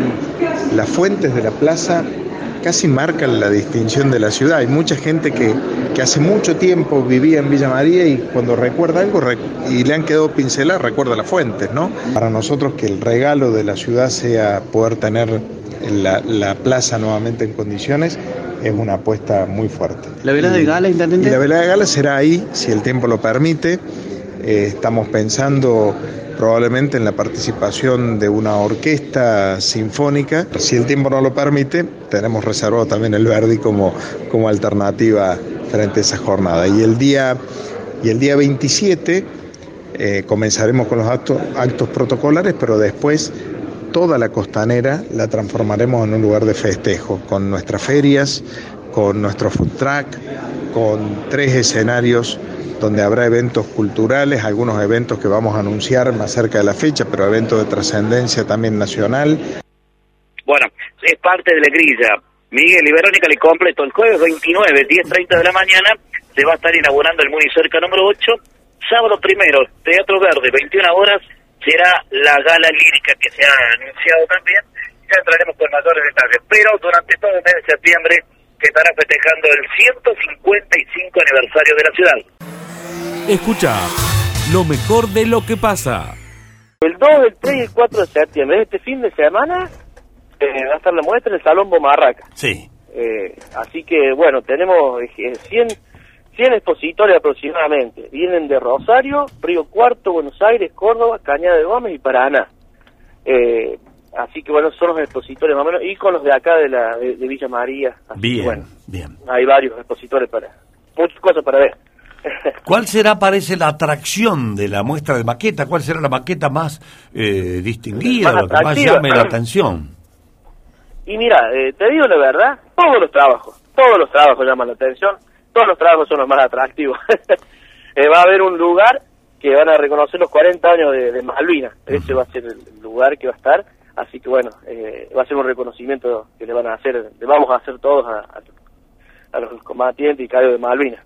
Las fuentes de la plaza casi marcan la distinción de la ciudad. Hay mucha gente que, que hace mucho tiempo vivía en Villa María y cuando recuerda algo rec- y le han quedado pinceladas, recuerda las fuentes, ¿no? Para nosotros que el regalo de la ciudad sea poder tener la, la plaza nuevamente en condiciones es una apuesta muy fuerte. ¿La velada de gala, intendente? Y la velada de gala será ahí, si el tiempo lo permite. Eh, estamos pensando probablemente en la participación de una orquesta sinfónica. Si el tiempo no lo permite, tenemos reservado también el Verdi como, como alternativa frente a esa jornada. Y el día, y el día 27 eh, comenzaremos con los actos, actos protocolares, pero después toda la costanera la transformaremos en un lugar de festejo, con nuestras ferias, con nuestro food truck, con tres escenarios donde habrá eventos culturales, algunos eventos que vamos a anunciar más cerca de la fecha, pero eventos de trascendencia también nacional. Bueno, es parte de la grilla. Miguel y Verónica le completo. El jueves 29, 10.30 de la mañana, se va a estar inaugurando el Municerca número 8. Sábado primero, Teatro Verde, 21 horas, será la gala lírica que se ha anunciado también. Ya entraremos con mayores detalles. Pero durante todo el mes de septiembre se estará festejando el 155 aniversario de la ciudad. Escucha lo mejor de lo que pasa. El 2, el 3 y el 4 de septiembre, este fin de semana, eh, va a estar la muestra en el Salón Bomarraca. Sí. Eh, así que, bueno, tenemos eh, 100, 100 expositores aproximadamente. Vienen de Rosario, Río Cuarto, Buenos Aires, Córdoba, Cañada de Gómez y Paraná. Eh, así que bueno, son los expositores más o menos, y con los de acá de, la, de, de Villa María. Así que, Bien, bueno, bien. hay varios expositores para, muchas cosas para ver. [laughs] ¿Cuál será, parece, la atracción de la muestra de maqueta? ¿Cuál será la maqueta más eh, distinguida, Más lo que más llame la atención? Y mira, eh, te digo la verdad, todos los trabajos, todos los trabajos llaman la atención, todos los trabajos son los más atractivos. [laughs] Eh, va a haber un lugar que van a reconocer los 40 años de, de Malvinas, ese va a ser el lugar que va a estar, así que bueno, eh, va a ser un reconocimiento que le van a hacer, le vamos a hacer todos a, a- a los combatientes y caídos de Malvinas.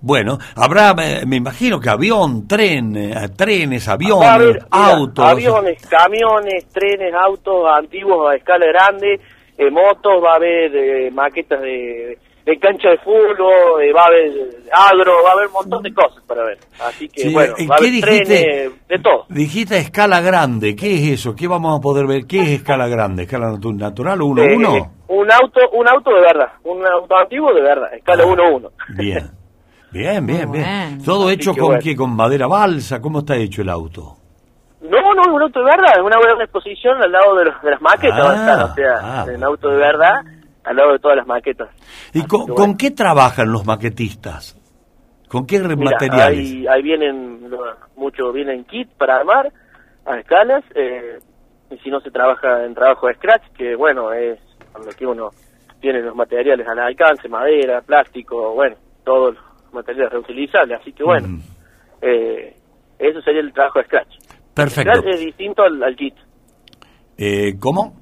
Bueno, habrá, me, me imagino que avión, tren, eh, trenes, aviones, mira, autos. aviones, camiones, trenes, autos antiguos a escala grande, eh, motos, va a haber eh, maquetas de, de cancha de fútbol, eh, va a haber agro, va a haber un montón de cosas para ver. Así que Sí, bueno, ¿y va a haber dijiste? trenes, de todo. Dijiste escala grande, ¿qué es eso? ¿Qué vamos a poder ver? ¿Qué es escala grande? ¿Escala natu- natural o uno a Eh, uno? un auto, un auto de verdad, un auto antiguo de verdad, escala 1 1 Bien, bien, bien, bien. Bueno. ¿Todo Así hecho que con bueno. qué? ¿Con madera balsa? ¿Cómo está hecho el auto? No, no, es un auto de verdad, es una buena exposición al lado de, los, de las maquetas, Ah, va a estar, o sea, ah. el auto de verdad al lado de todas las maquetas. ¿Y con, con qué trabajan los maquetistas? ¿Con qué Mira, materiales? Ahí, ahí vienen, lo- mucho vienen kit para armar a escalas, eh, y si no se trabaja en trabajo de scratch, que bueno, es cuando que uno tiene los materiales al alcance, madera, plástico, bueno, todos los materiales reutilizables, así que bueno, eh, eso sería el trabajo de scratch. Perfecto. Scratch es distinto al, al kit, Eh, ¿Cómo?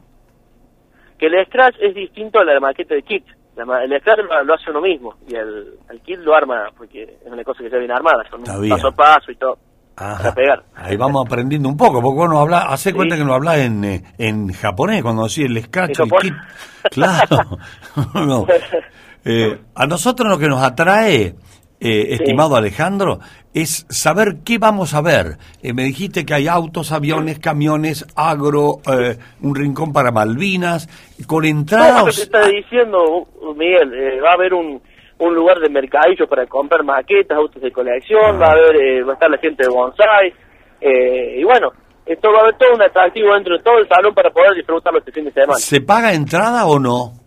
Que el scratch es distinto a la maqueta de kit. La el scratch lo, lo hace uno mismo y el, el kit lo arma porque es una cosa que ya viene armada, un bien. paso a paso y todo. Ajá. Para pegar. Ahí vamos aprendiendo un poco, porque vos no habla, hace cuenta que no hablas en, eh, en japonés cuando decís el scratch, el kit. Claro. [laughs] No. [laughs] Eh, a nosotros lo que nos atrae, eh, estimado Alejandro, es saber qué vamos a ver. Eh, me dijiste que hay autos, aviones, camiones, agro, eh, un rincón para Malvinas, con Todo lo que te entradas. está diciendo, Miguel, eh, va a haber un, un lugar de mercadillo para comprar maquetas, autos de colección, va a haber, eh, va a estar la gente de bonsai, eh, y bueno, esto va a haber todo un atractivo dentro de todo el salón para poder disfrutarlo este fin de semana. ¿Se paga entrada o no?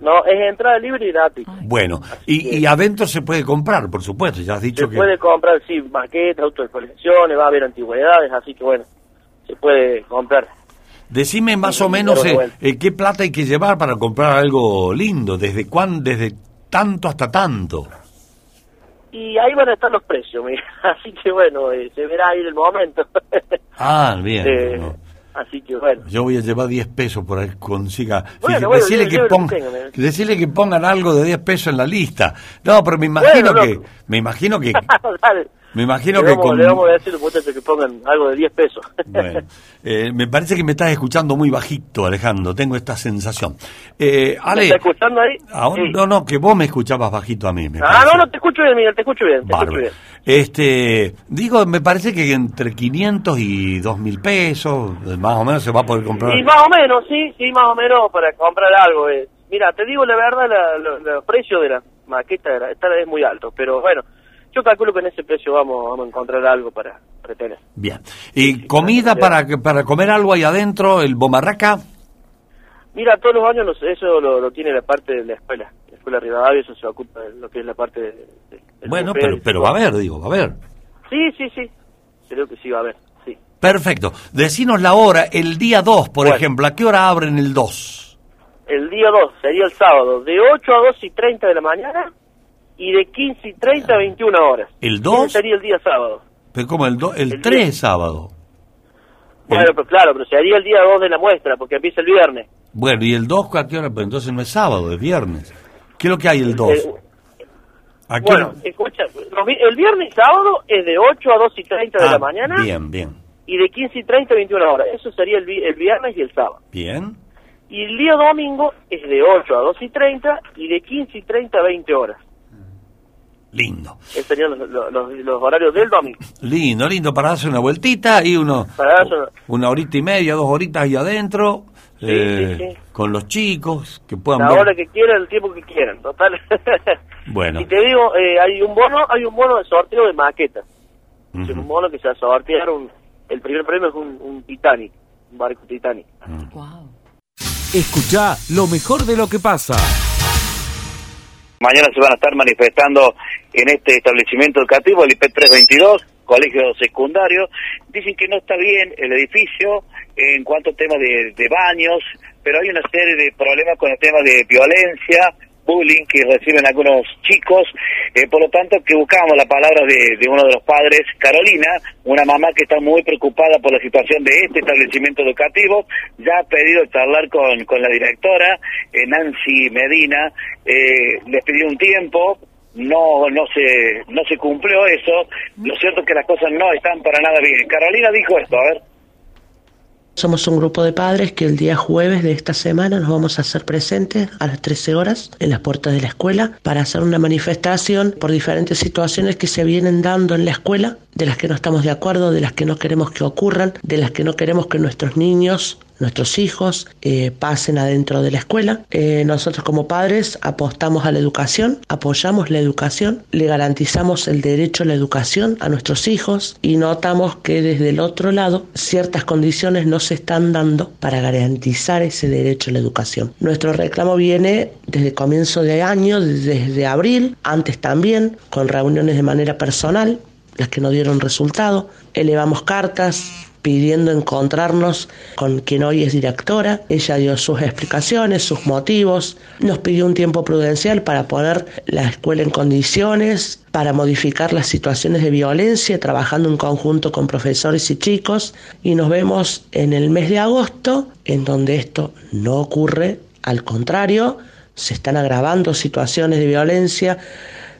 No, es entrada libre y gratis. Bueno, y, y adentro se puede comprar, por supuesto, ya has dicho Se que... puede comprar, sí, maquetas, autos de colecciones, va a haber antigüedades, así que bueno, se puede comprar. Decime más Sí, o menos eh, bueno. eh, qué plata hay que llevar para comprar algo lindo, desde cuán, desde tanto hasta tanto. Y ahí van a estar los precios, Miguel. [laughs] así que bueno, eh, se verá ahí en el momento. Ah, bien. [laughs] Eh, no. Así que bueno. Yo voy a llevar 10 pesos por ahí que consiga. Bueno, bueno, decirle, que ponga- tengo, ¿eh? decirle que pongan algo de 10 pesos en la lista. No, pero me imagino Bueno, que me imagino que. [laughs] me imagino le, que con le vamos a decir a los muchachos que pongan algo de 10 pesos. [laughs] Bueno, eh, me parece que me estás escuchando muy bajito, Alejandro. Tengo esta sensación. Eh, ¿Me Ale, está escuchando ahí? Sí. no, no, que vos me escuchabas bajito a mí. me Ah, parece. no, no, te escucho bien, Miguel, te escucho bien, te escucho bien. Este, digo, me parece que entre 500 y 2 mil pesos, eh, más o menos se va a poder comprar. Y más o menos, sí, sí, más o menos para comprar algo. eh. Mira, te digo la verdad, la- lo- los precios de la maqueta era- esta vez es muy alto, pero bueno, yo calculo que en ese precio vamos, vamos a encontrar algo para, para tener. Bien. ¿Y comida para, que- para comer algo ahí adentro, el bomarraca? Mira, todos los años los- eso lo, lo tiene la parte de la escuela. La escuela Rivadavia, eso se ocupa de lo que es la parte de, de- del Bueno, buffet pero, pero va a haber, digo, va a haber. Sí, sí, sí. Creo que sí va a haber, sí. Perfecto. Decinos la hora, el día 2, por Bueno. ejemplo. ¿A qué hora abren el 2? El día 2 sería el sábado, de 8 a 2 y 30 de la mañana y de 15 y 30 a 21 horas. ¿El Ese 2? sería el día sábado. Pero como el, do- el El 3 día- es sábado. Bueno, pero claro, pero sería el día 2 de la muestra, porque empieza el viernes. Bueno, ¿y el 2 a qué hora? Pero entonces no es sábado, es viernes. ¿Qué es lo que hay el 2? Eh, ¿A qué bueno, hora? escucha, el viernes y sábado es de 8 a 2 y 30 de Ah, la mañana Bien, bien. y de 15 y 30 a 21 horas. Eso sería el, el viernes y el sábado. Bien. Y el día domingo es de 8 a 2 y 30 y de 15 y 30 a 20 horas. Lindo. Esos serían los, los- los- los horarios del domingo. Lindo, lindo, para darse una vueltita y uno, Para darse una- una horita y media, dos horitas ahí adentro, eh, sí, sí. con los chicos, que puedan La ver. hora que quieran, el tiempo que quieran, total. [laughs] Bueno, y te digo, eh, hay un bono, hay un bono de sorteo de maquetas. Es un bono que se va a sortear, un, el primer premio es un, un Titanic, un barco Titanic. Escucha lo mejor de lo que pasa. Mañana se van a estar manifestando en este establecimiento educativo, el IP 322, colegio secundario. Dicen que no está bien el edificio en cuanto a temas de, de baños, pero hay una serie de problemas con el tema de violencia, bullying que reciben algunos chicos. Eh, por lo tanto, que buscamos la palabra de, uno de los padres, Carolina, una mamá que está muy preocupada por la situación de este establecimiento educativo. Ya ha pedido charlar con, con la directora, eh, Nancy Medina. Eh, les pidió un tiempo, no no se no se cumplió eso. Lo cierto es que las cosas no están para nada bien. Carolina dijo esto, a ver. Somos un grupo de padres que el día jueves de esta semana nos vamos a hacer presentes a las 13 horas en las puertas de la escuela para hacer una manifestación por diferentes situaciones que se vienen dando en la escuela, de las que no estamos de acuerdo, de las que no queremos que ocurran, de las que no queremos que nuestros niños nuestros hijos eh, pasen adentro de la escuela. Eh, nosotros como padres apostamos a la educación, apoyamos la educación, le garantizamos el derecho a la educación a nuestros hijos y notamos que desde el otro lado ciertas condiciones no se están dando para garantizar ese derecho a la educación. Nuestro reclamo viene desde comienzo de año, desde abril, antes también, con reuniones de manera personal, las que no dieron resultado. Elevamos cartas, pidiendo encontrarnos con quien hoy es directora. Ella dio sus explicaciones, sus motivos, nos pidió un tiempo prudencial para poner la escuela en condiciones, para modificar las situaciones de violencia, trabajando en conjunto con profesores y chicos. Y nos vemos en el mes de agosto, en donde esto no ocurre, al contrario, se están agravando situaciones de violencia,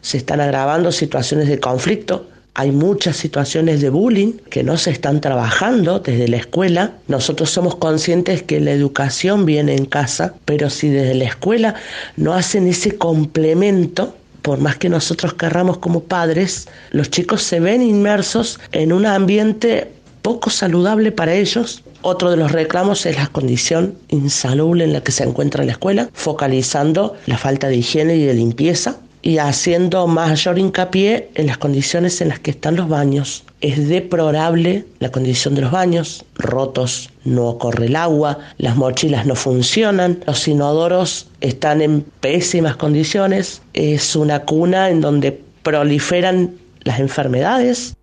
se están agravando situaciones de conflicto hay muchas situaciones de bullying que no se están trabajando desde la escuela. Nosotros somos conscientes que la educación viene en casa, pero si desde la escuela no hacen ese complemento, por más que nosotros querramos como padres, los chicos se ven inmersos en un ambiente poco saludable para ellos. Otro de los reclamos es la condición insalubre en la que se encuentra la escuela, focalizando la falta de higiene y de limpieza y haciendo mayor hincapié en las condiciones en las que están los baños. Es deplorable la condición de los baños, rotos, no corre el agua, las mochilas no funcionan, los inodoros están en pésimas condiciones, es una cuna en donde proliferan las enfermedades.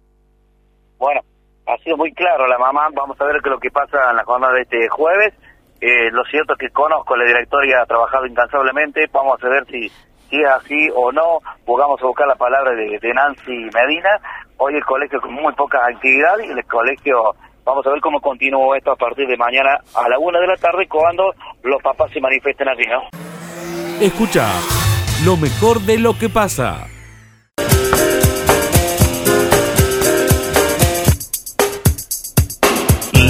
Bueno, ha sido muy claro la mamá. Vamos a ver qué es lo que pasa en la jornada de este jueves. Eh, lo cierto es que conozco la directoria, ha trabajado incansablemente. Vamos a ver si, si es así o no. Vamos a buscar la palabra de, de Nancy Medina. Hoy el colegio con muy poca actividad y el colegio, vamos a ver cómo continúa esto a partir de mañana a la una de la tarde cuando los papás se manifiesten allí, ¿no? Escucha lo mejor de lo que pasa.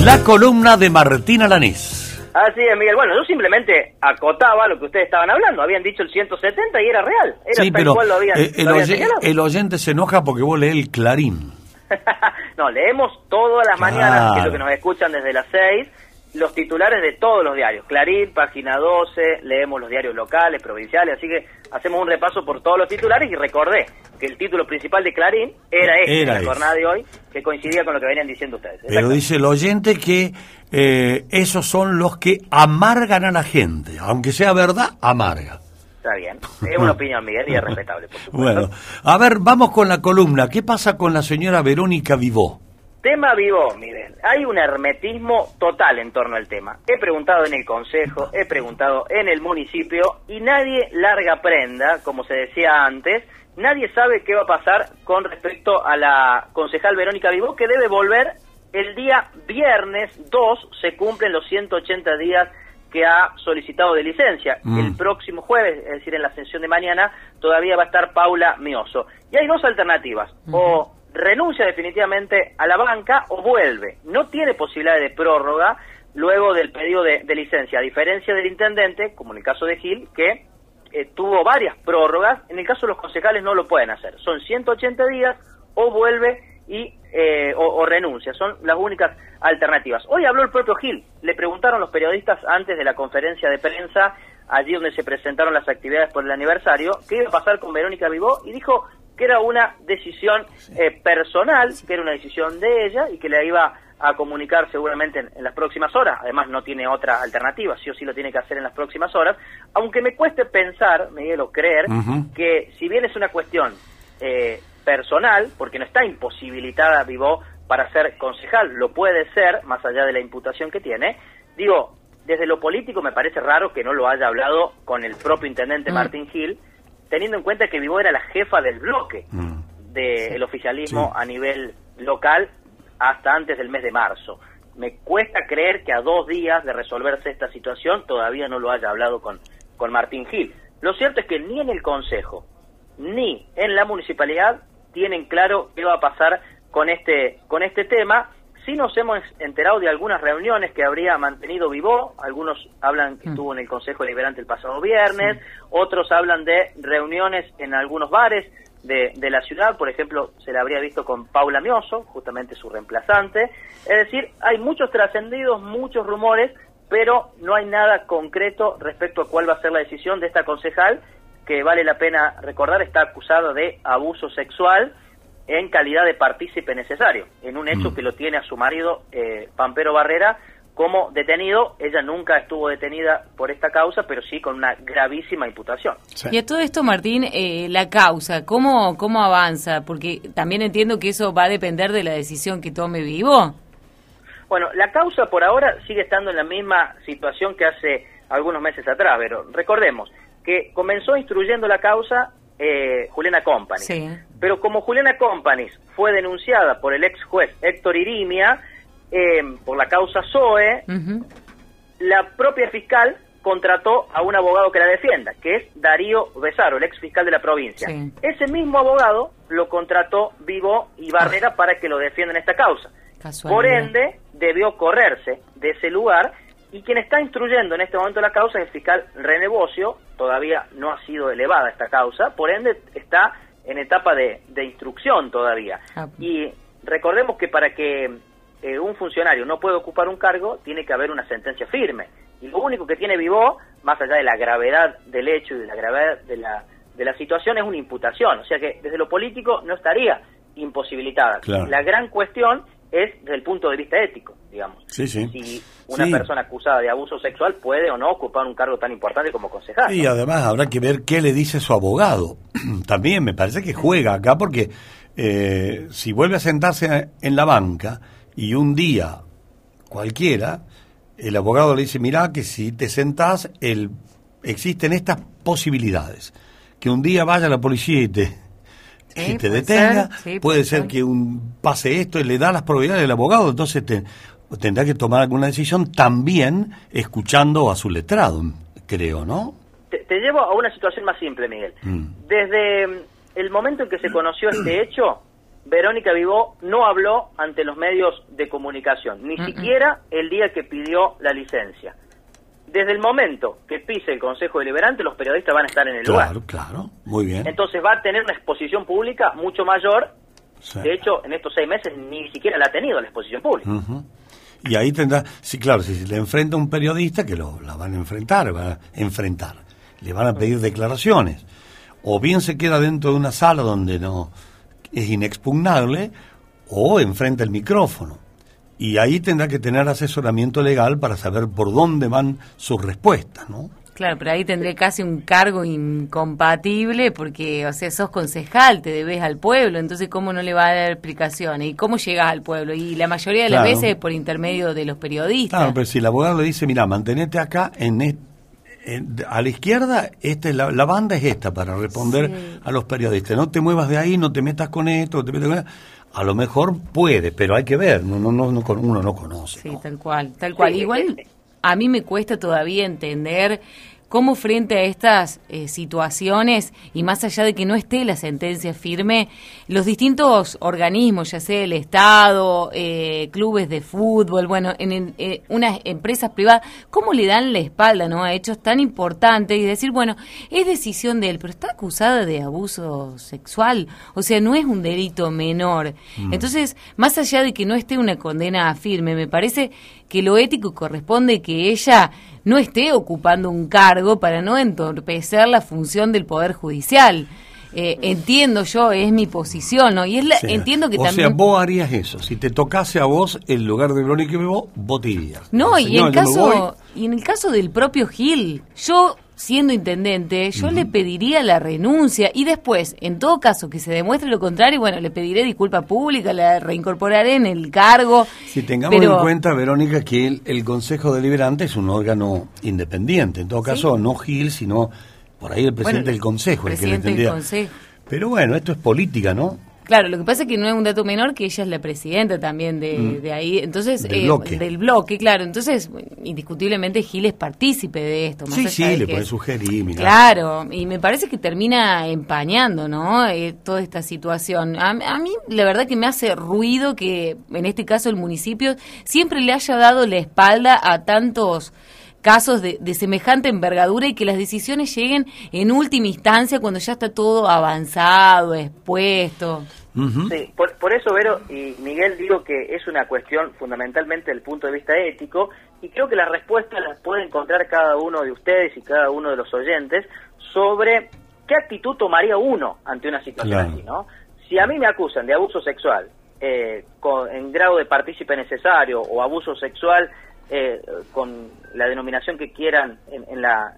La columna de Martín Alanís. Así es, Miguel. Bueno, yo simplemente acotaba lo que ustedes estaban hablando. Habían dicho el 170 y era real. Era Sí, pero cual lo habían, eh, el, lo habían oye- señalado. el oyente se enoja porque vos lees el Clarín. [laughs] No, leemos todas las Claro. mañanas, que es lo que nos escuchan desde las 6, los titulares de todos los diarios. Clarín, página 12, leemos los diarios locales, provinciales, así que hacemos un repaso por todos los titulares y recordé que el título principal de Clarín era este, Era la ese. jornada de hoy, que coincidía con lo que venían diciendo ustedes. Pero dice el oyente que eh, esos son los que amargan a la gente. Aunque sea verdad, amarga. Está bien. Es una opinión, Miguel, y es respetable. por supuesto. Bueno, a ver, vamos con la columna. ¿Qué pasa con la señora Verónica Vivó? Tema vivo, Miguel. Hay un hermetismo total en torno al tema. He preguntado en el consejo, he preguntado en el municipio y nadie larga prenda, como se decía antes. Nadie sabe qué va a pasar con respecto a la concejal Verónica Vivó, que debe volver el día viernes 2, se cumplen los 180 días que ha solicitado de licencia. Mm. El próximo jueves, es decir, en la sesión de mañana, todavía va a estar Paula Mioso. Y hay dos alternativas. O renuncia definitivamente a la banca o vuelve. No tiene posibilidad de prórroga luego del pedido de, de licencia, a diferencia del intendente, como en el caso de Gil, que eh, tuvo varias prórrogas. En el caso de los concejales no lo pueden hacer. Son 180 días o vuelve y eh, o, renuncia. Son las únicas alternativas. Hoy habló el propio Gil. Le preguntaron los periodistas antes de la conferencia de prensa, allí donde se presentaron las actividades por el aniversario, qué iba a pasar con Verónica Vivó y dijo que era una decisión eh, personal, que era una decisión de ella y que le iba a comunicar seguramente en, las próximas horas. Además, no tiene otra alternativa, sí o sí lo tiene que hacer en las próximas horas. Aunque me cueste pensar, Miguel, o creer, que si bien es una cuestión eh, personal, porque no está imposibilitada Vivó para ser concejal, lo puede ser, más allá de la imputación que tiene, digo, desde lo político me parece raro que no lo haya hablado con el propio intendente mm. Martín Gil, teniendo en cuenta que Vivó era la jefa del bloque mm. del oficialismo a nivel local hasta antes del mes de marzo. Me cuesta creer que a dos días de resolverse esta situación todavía no lo haya hablado con, con Martín Gil. Lo cierto es que ni en el Consejo ni en la municipalidad tienen claro qué va a pasar con este, con este tema. Sí nos hemos enterado de algunas reuniones que habría mantenido Vivó, algunos hablan que mm. estuvo en el Consejo Deliberante el pasado viernes, otros hablan de reuniones en algunos bares de, de, la ciudad, por ejemplo, se la habría visto con Paula Mioso, justamente su reemplazante. Es decir, hay muchos trascendidos, muchos rumores, pero no hay nada concreto respecto a cuál va a ser la decisión de esta concejal, que vale la pena recordar, está acusada de abuso sexual en calidad de partícipe necesario, en un hecho mm. que lo tiene a su marido, eh, Pampero Barrera, como detenido. Ella nunca estuvo detenida por esta causa, pero sí con una gravísima imputación. Y a todo esto, Martín, eh, la causa, ¿cómo, ¿cómo avanza? Porque también entiendo que eso va a depender de la decisión que tome Vivo. Bueno, la causa por ahora sigue estando en la misma situación que hace algunos meses atrás, pero recordemos que comenzó instruyendo la causa eh, Juliana Company. Pero como Juliana Company fue denunciada por el ex juez Héctor Irimia eh, por la causa SOE, la propia fiscal contrató a un abogado que la defienda, que es Darío Besaro, el ex fiscal de la provincia. Ese mismo abogado lo contrató Vivo y Barrera ah. para que lo defienda en esta causa. Por ende, debió correrse de ese lugar y quien está instruyendo en este momento la causa es el fiscal René Bocio, todavía no ha sido elevada esta causa, por ende está en etapa de, instrucción todavía. Ah. Y recordemos que para que eh, un funcionario no pueda ocupar un cargo, tiene que haber una sentencia firme. Y lo único que tiene Vivó, más allá de la gravedad del hecho y de la gravedad de la, de la situación, es una imputación. O sea que desde lo político no estaría imposibilitada. La gran cuestión es desde el punto de vista ético, digamos. Si una persona acusada de abuso sexual puede o no ocupar un cargo tan importante como concejal. Y además habrá que ver qué le dice su abogado. [clears throat] También me parece que juega acá porque eh, si vuelve a sentarse en la banca y un día cualquiera, el abogado le dice, mira que si te sentás, el, existen estas posibilidades. Que un día vaya la policía y te, si te detenga, puede, ser, que un pase esto y le da las probabilidades del abogado, entonces tendrá que tomar alguna decisión también escuchando a su letrado, creo, ¿no? Te, llevo a una situación más simple, Miguel. Mm. Desde el momento en que se conoció este [clears throat] hecho, Verónica Vivó no habló ante los medios de comunicación, ni siquiera el día que pidió la licencia desde el momento que pise el Consejo Deliberante, los periodistas van a estar en el lugar. Claro, claro, muy bien. Entonces va a tener una exposición pública mucho mayor. De hecho, en estos seis meses ni siquiera la ha tenido la exposición pública. Y ahí tendrá, sí, claro, si le enfrenta un periodista, que lo, la van a enfrentar, van a enfrentar, le van a pedir declaraciones. O bien se queda dentro de una sala donde no es inexpugnable, o enfrenta el micrófono y ahí tendrá que tener asesoramiento legal para saber por dónde van sus respuestas, ¿no? Claro, pero ahí tendré casi un cargo incompatible porque, o sea, sos concejal, te debes al pueblo, entonces ¿cómo no le va a dar explicaciones? ¿Y cómo llegas al pueblo? Y la mayoría de las veces por intermedio de los periodistas. Claro, pero si el abogado le dice, mira, mantenete acá en, a la izquierda, esta la, la, banda es esta para responder a los periodistas. No te muevas de ahí, no te metas con esto, te metas con a lo mejor puede, pero hay que ver, no, no, no, uno no conoce. Sí, tal cual, tal cual. Igual a mí me cuesta todavía entender cómo frente a estas eh, situaciones, y más allá de que no esté la sentencia firme, los distintos organismos, ya sea el Estado, eh, clubes de fútbol, bueno, en, eh, unas empresas privadas, cómo le dan la espalda ¿no? a hechos tan importantes y decir, bueno, es decisión de él, pero está acusada de abuso sexual, o sea, no es un delito menor. Mm. Entonces, más allá de que no esté una condena firme, me parece que lo ético corresponde que ella no esté ocupando un cargo para no entorpecer la función del Poder Judicial. Eh, entiendo yo, es mi posición, ¿no? Y es la- Sí. entiendo que o también... sea, vos harías eso. Si te tocase a vos el lugar de Verónica vos, vos te irías. No, y en caso y en el caso del propio Gil, yo siendo intendente, yo le pediría la renuncia y después, en todo caso que se demuestre lo contrario, bueno, le pediré disculpa pública, la reincorporaré en el cargo. Si tengamos pero- en cuenta, Verónica, que el, el Consejo Deliberante es un órgano independiente. En todo caso, no Gil, sino por ahí el presidente Bueno, del Consejo. el que tendría- Consejo. Pero bueno, esto es política, ¿no? Claro, lo que pasa es que no es un dato menor que ella es la presidenta también de, Mm. de ahí, entonces Del eh, bloque. del bloque, claro, entonces indiscutiblemente Gil es partícipe de esto. Más Sí, sí, de le puede sugerir, mira. Claro, y me parece que termina empañando, ¿no? Eh, toda esta situación. A, a mí, la verdad que me hace ruido que, en este caso, el municipio siempre le haya dado la espalda a tantos casos de, de semejante envergadura y que las decisiones lleguen en última instancia cuando ya está todo avanzado, expuesto. Sí, por, por eso, Vero y Miguel, digo que es una cuestión fundamentalmente del punto de vista ético y creo que las respuestas las puede encontrar cada uno de ustedes y cada uno de los oyentes sobre qué actitud tomaría uno ante una situación Claro. así, ¿no? Si a mí me acusan de abuso sexual eh, con- en grado de partícipe necesario o abuso sexual eh, con la denominación que quieran en, en la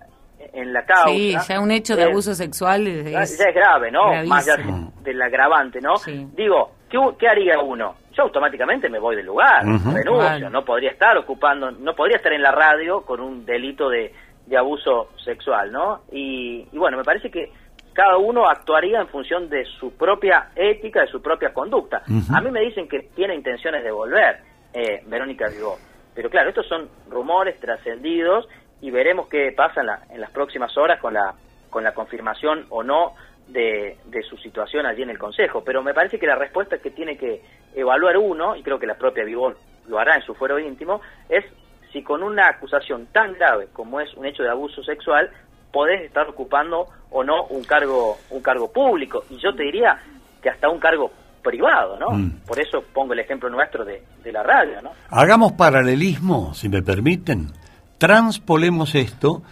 en la causa Sí, ya un hecho de eh, abuso sexual es, ya es grave, ¿no? gravísimo. Más allá de- del agravante, ¿no? Digo, ¿qué, qué haría uno? Yo automáticamente me voy del lugar, renuncio, no podría estar ocupando, no podría estar en la radio con un delito de, de abuso sexual, ¿no? Y, y bueno, me parece que cada uno actuaría en función de su propia ética, de su propia conducta. A mí me dicen que tiene intenciones de volver, eh, Verónica Vigó. Pero claro, estos son rumores trascendidos y veremos qué pasa en, la- en las próximas horas con la, con la confirmación o no de, de su situación allí en el Consejo. Pero me parece que la respuesta que tiene que evaluar uno, y creo que la propia Vigón lo hará en su fuero íntimo, es si con una acusación tan grave como es un hecho de abuso sexual, podés estar ocupando o no un cargo, un cargo público. Y yo te diría que hasta un cargo privado, ¿no? Mm. Por eso pongo el ejemplo nuestro de, de la radio, ¿no? Hagamos paralelismo, si me permiten. Transpolemos esto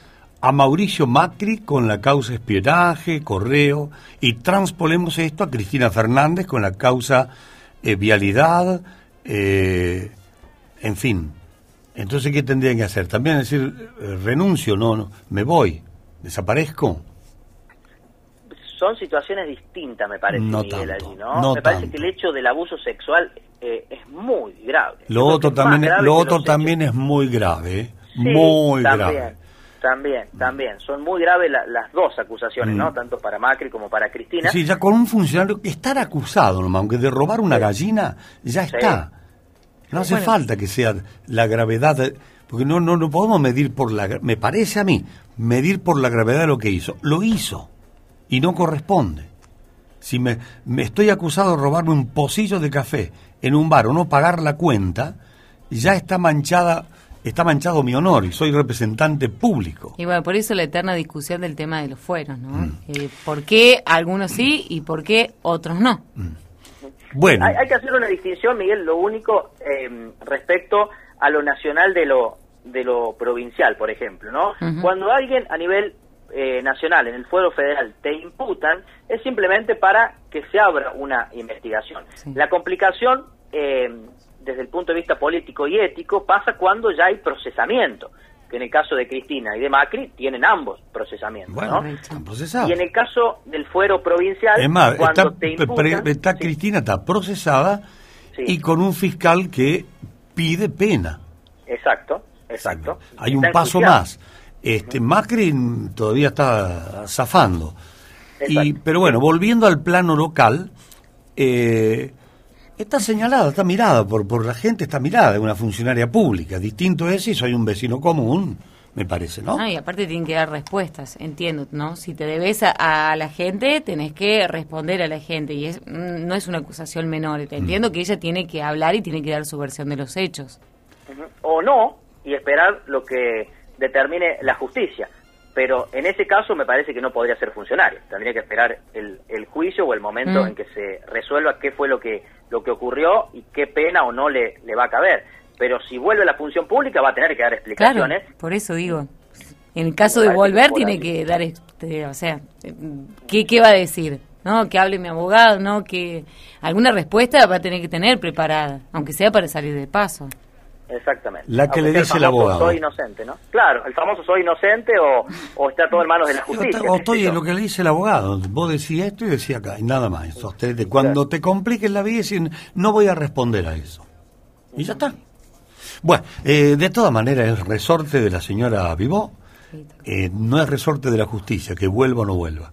a Mauricio Macri con la causa espionaje, correo, y transpolemos esto a Cristina Fernández con la causa eh, vialidad, eh, en fin. Entonces, ¿qué tendrían que hacer? También decir, eh, renuncio, no, no, me voy, desaparezco. Son situaciones distintas, me parece, No Miguel, tanto, allí, ¿no? no me parece tanto. que el hecho del abuso sexual eh, es muy grave. Lo otro que es también, grave lo que otro también es muy grave, ¿eh? Sí, muy también, grave. También, también. Son muy graves la- las dos acusaciones, Mm. ¿no? Tanto para Macri como para Cristina. Sí, ya con un funcionario estar acusado, nomás, aunque de robar una gallina, ya Sí. está. No hace Bueno. falta que sea la gravedad, de- porque no, no, no podemos medir por la, me parece a mí, medir por la gravedad de lo que hizo. Lo hizo y no corresponde. Si me, me estoy acusado de robarme un pocillo de café en un bar o no pagar la cuenta, ya está manchada, está manchado mi honor y soy representante público. Y bueno, por eso la eterna discusión del tema de los fueros, ¿no? Mm. Eh, ¿Por qué algunos sí y por qué otros no? Bueno, Hay, hay que hacer una distinción, Miguel, lo único eh, respecto a lo nacional de lo de lo provincial, por ejemplo, ¿no? Cuando alguien a nivel eh, nacional, en el fuero federal, te imputan, es simplemente para que se abra una investigación. La complicación, eh, desde el punto de vista político y ético, pasa cuando ya hay procesamiento, que en el caso de Cristina y de Macri tienen ambos procesamientos, Bueno, ¿no? están procesados. Y en el caso del fuero provincial, Es más, cuando está, te imputan, está Cristina está procesada y con un fiscal que pide pena. Exacto, exacto. Hay un paso más. Este Macri todavía está zafando. Y, pero bueno, volviendo al plano local, eh, está señalada, está mirada por, por la gente, está mirada, es una funcionaria pública. Distinto es si soy un vecino común me parece, ¿no? Ah, y aparte tienen que dar respuestas, entiendo, ¿no? Si te debes a, a la gente, tenés que responder a la gente y es mm, no es una acusación menor. Mm. Entiendo que ella tiene que hablar y tiene que dar su versión de los hechos. O no, y esperar lo que determine la justicia. Pero en ese caso me parece que no podría ser funcionario. Tendría que esperar el, el juicio o el momento Mm. en que se resuelva qué fue lo que, lo que ocurrió y qué pena o no le, le va a caber. Pero si vuelve a la función pública va a tener que dar Claro, explicaciones. por eso digo. En el caso de volver, tiene que dar, este, o sea, ¿qué, ¿qué va a decir? ¿No? Que hable mi abogado, ¿no? Que alguna respuesta va a tener que tener preparada, aunque sea para salir de paso. Exactamente. La que Aunque le dice el abogado. Soy inocente, ¿no? Claro, el famoso soy inocente o, o está todo en manos de la justicia. O estoy en lo que le dice el abogado. Vos decís esto y decís acá, y nada más. Sostenete. Cuando te compliques la vida, decís, no voy a responder a eso. Y ya está. Bueno, eh, de todas maneras, es resorte de la señora Vivó. Eh, no es resorte de la justicia, que vuelva o no vuelva.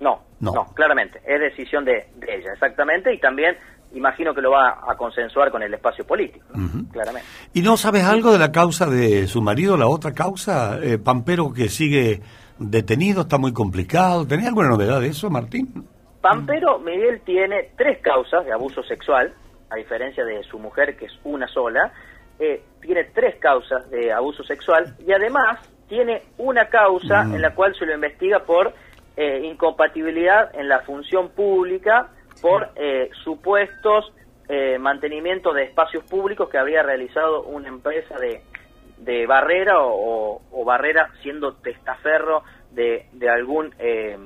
No, No. no, claramente. Es decisión de, de ella, exactamente. Y también imagino que lo va a consensuar con el espacio político, claramente. ¿Y no sabes algo de la causa de su marido, la otra causa? Eh, Pampero que sigue detenido, está muy complicado. ¿Tenés alguna novedad de eso, Martín? Pampero Miguel tiene tres causas de abuso sexual, a diferencia de su mujer, que es una sola. Eh, tiene tres causas de abuso sexual y además tiene una causa Mm. en la cual se lo investiga por eh, incompatibilidad en la función pública por eh, supuestos eh, mantenimiento de espacios públicos que habría realizado una empresa de, de barrera o, o- o barrera siendo testaferro de, de algún eh,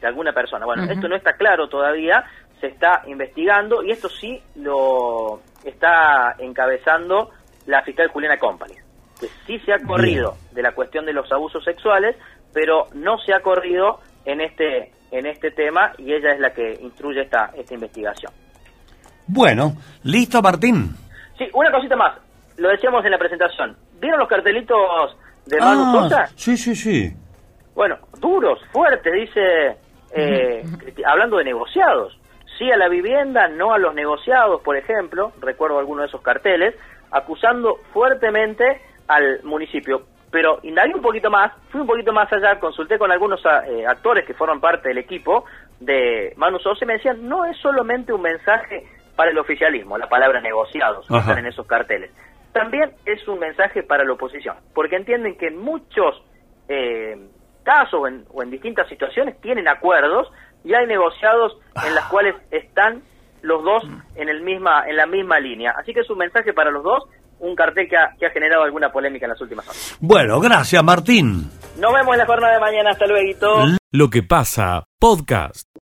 de alguna persona. Bueno, esto no está claro todavía, se está investigando y esto sí lo está encabezando la fiscal Juliana Company, que sí se ha corrido de la cuestión de los abusos sexuales, pero no se ha corrido en este en este tema y ella es la que instruye esta esta investigación. Bueno, listo, Martín. Sí, una cosita más. Lo decíamos en la presentación. ¿Vieron los cartelitos de Manu Ah, Sosa? sí, sí, sí. Bueno, duros, fuertes, dice, eh, cristi- hablando de negociados. Sí a la vivienda, no a los negociados, por ejemplo, recuerdo algunos de esos carteles, acusando fuertemente al municipio. Pero indagué un poquito más, fui un poquito más allá, consulté con algunos a- eh, actores que forman parte del equipo de Manu Sosa y me decían, no es solamente un mensaje para el oficialismo, la palabra negociados, que están en esos carteles. También es un mensaje para la oposición, porque entienden que en muchos eh, casos en, o en distintas situaciones tienen acuerdos y hay negociados en las cuales están los dos en el misma en la misma línea. Así que es un mensaje para los dos, un cartel que ha, que ha generado alguna polémica en las últimas horas. Bueno, gracias, Martín. Nos vemos en la jornada de mañana. Hasta luego. Lo que pasa, podcast.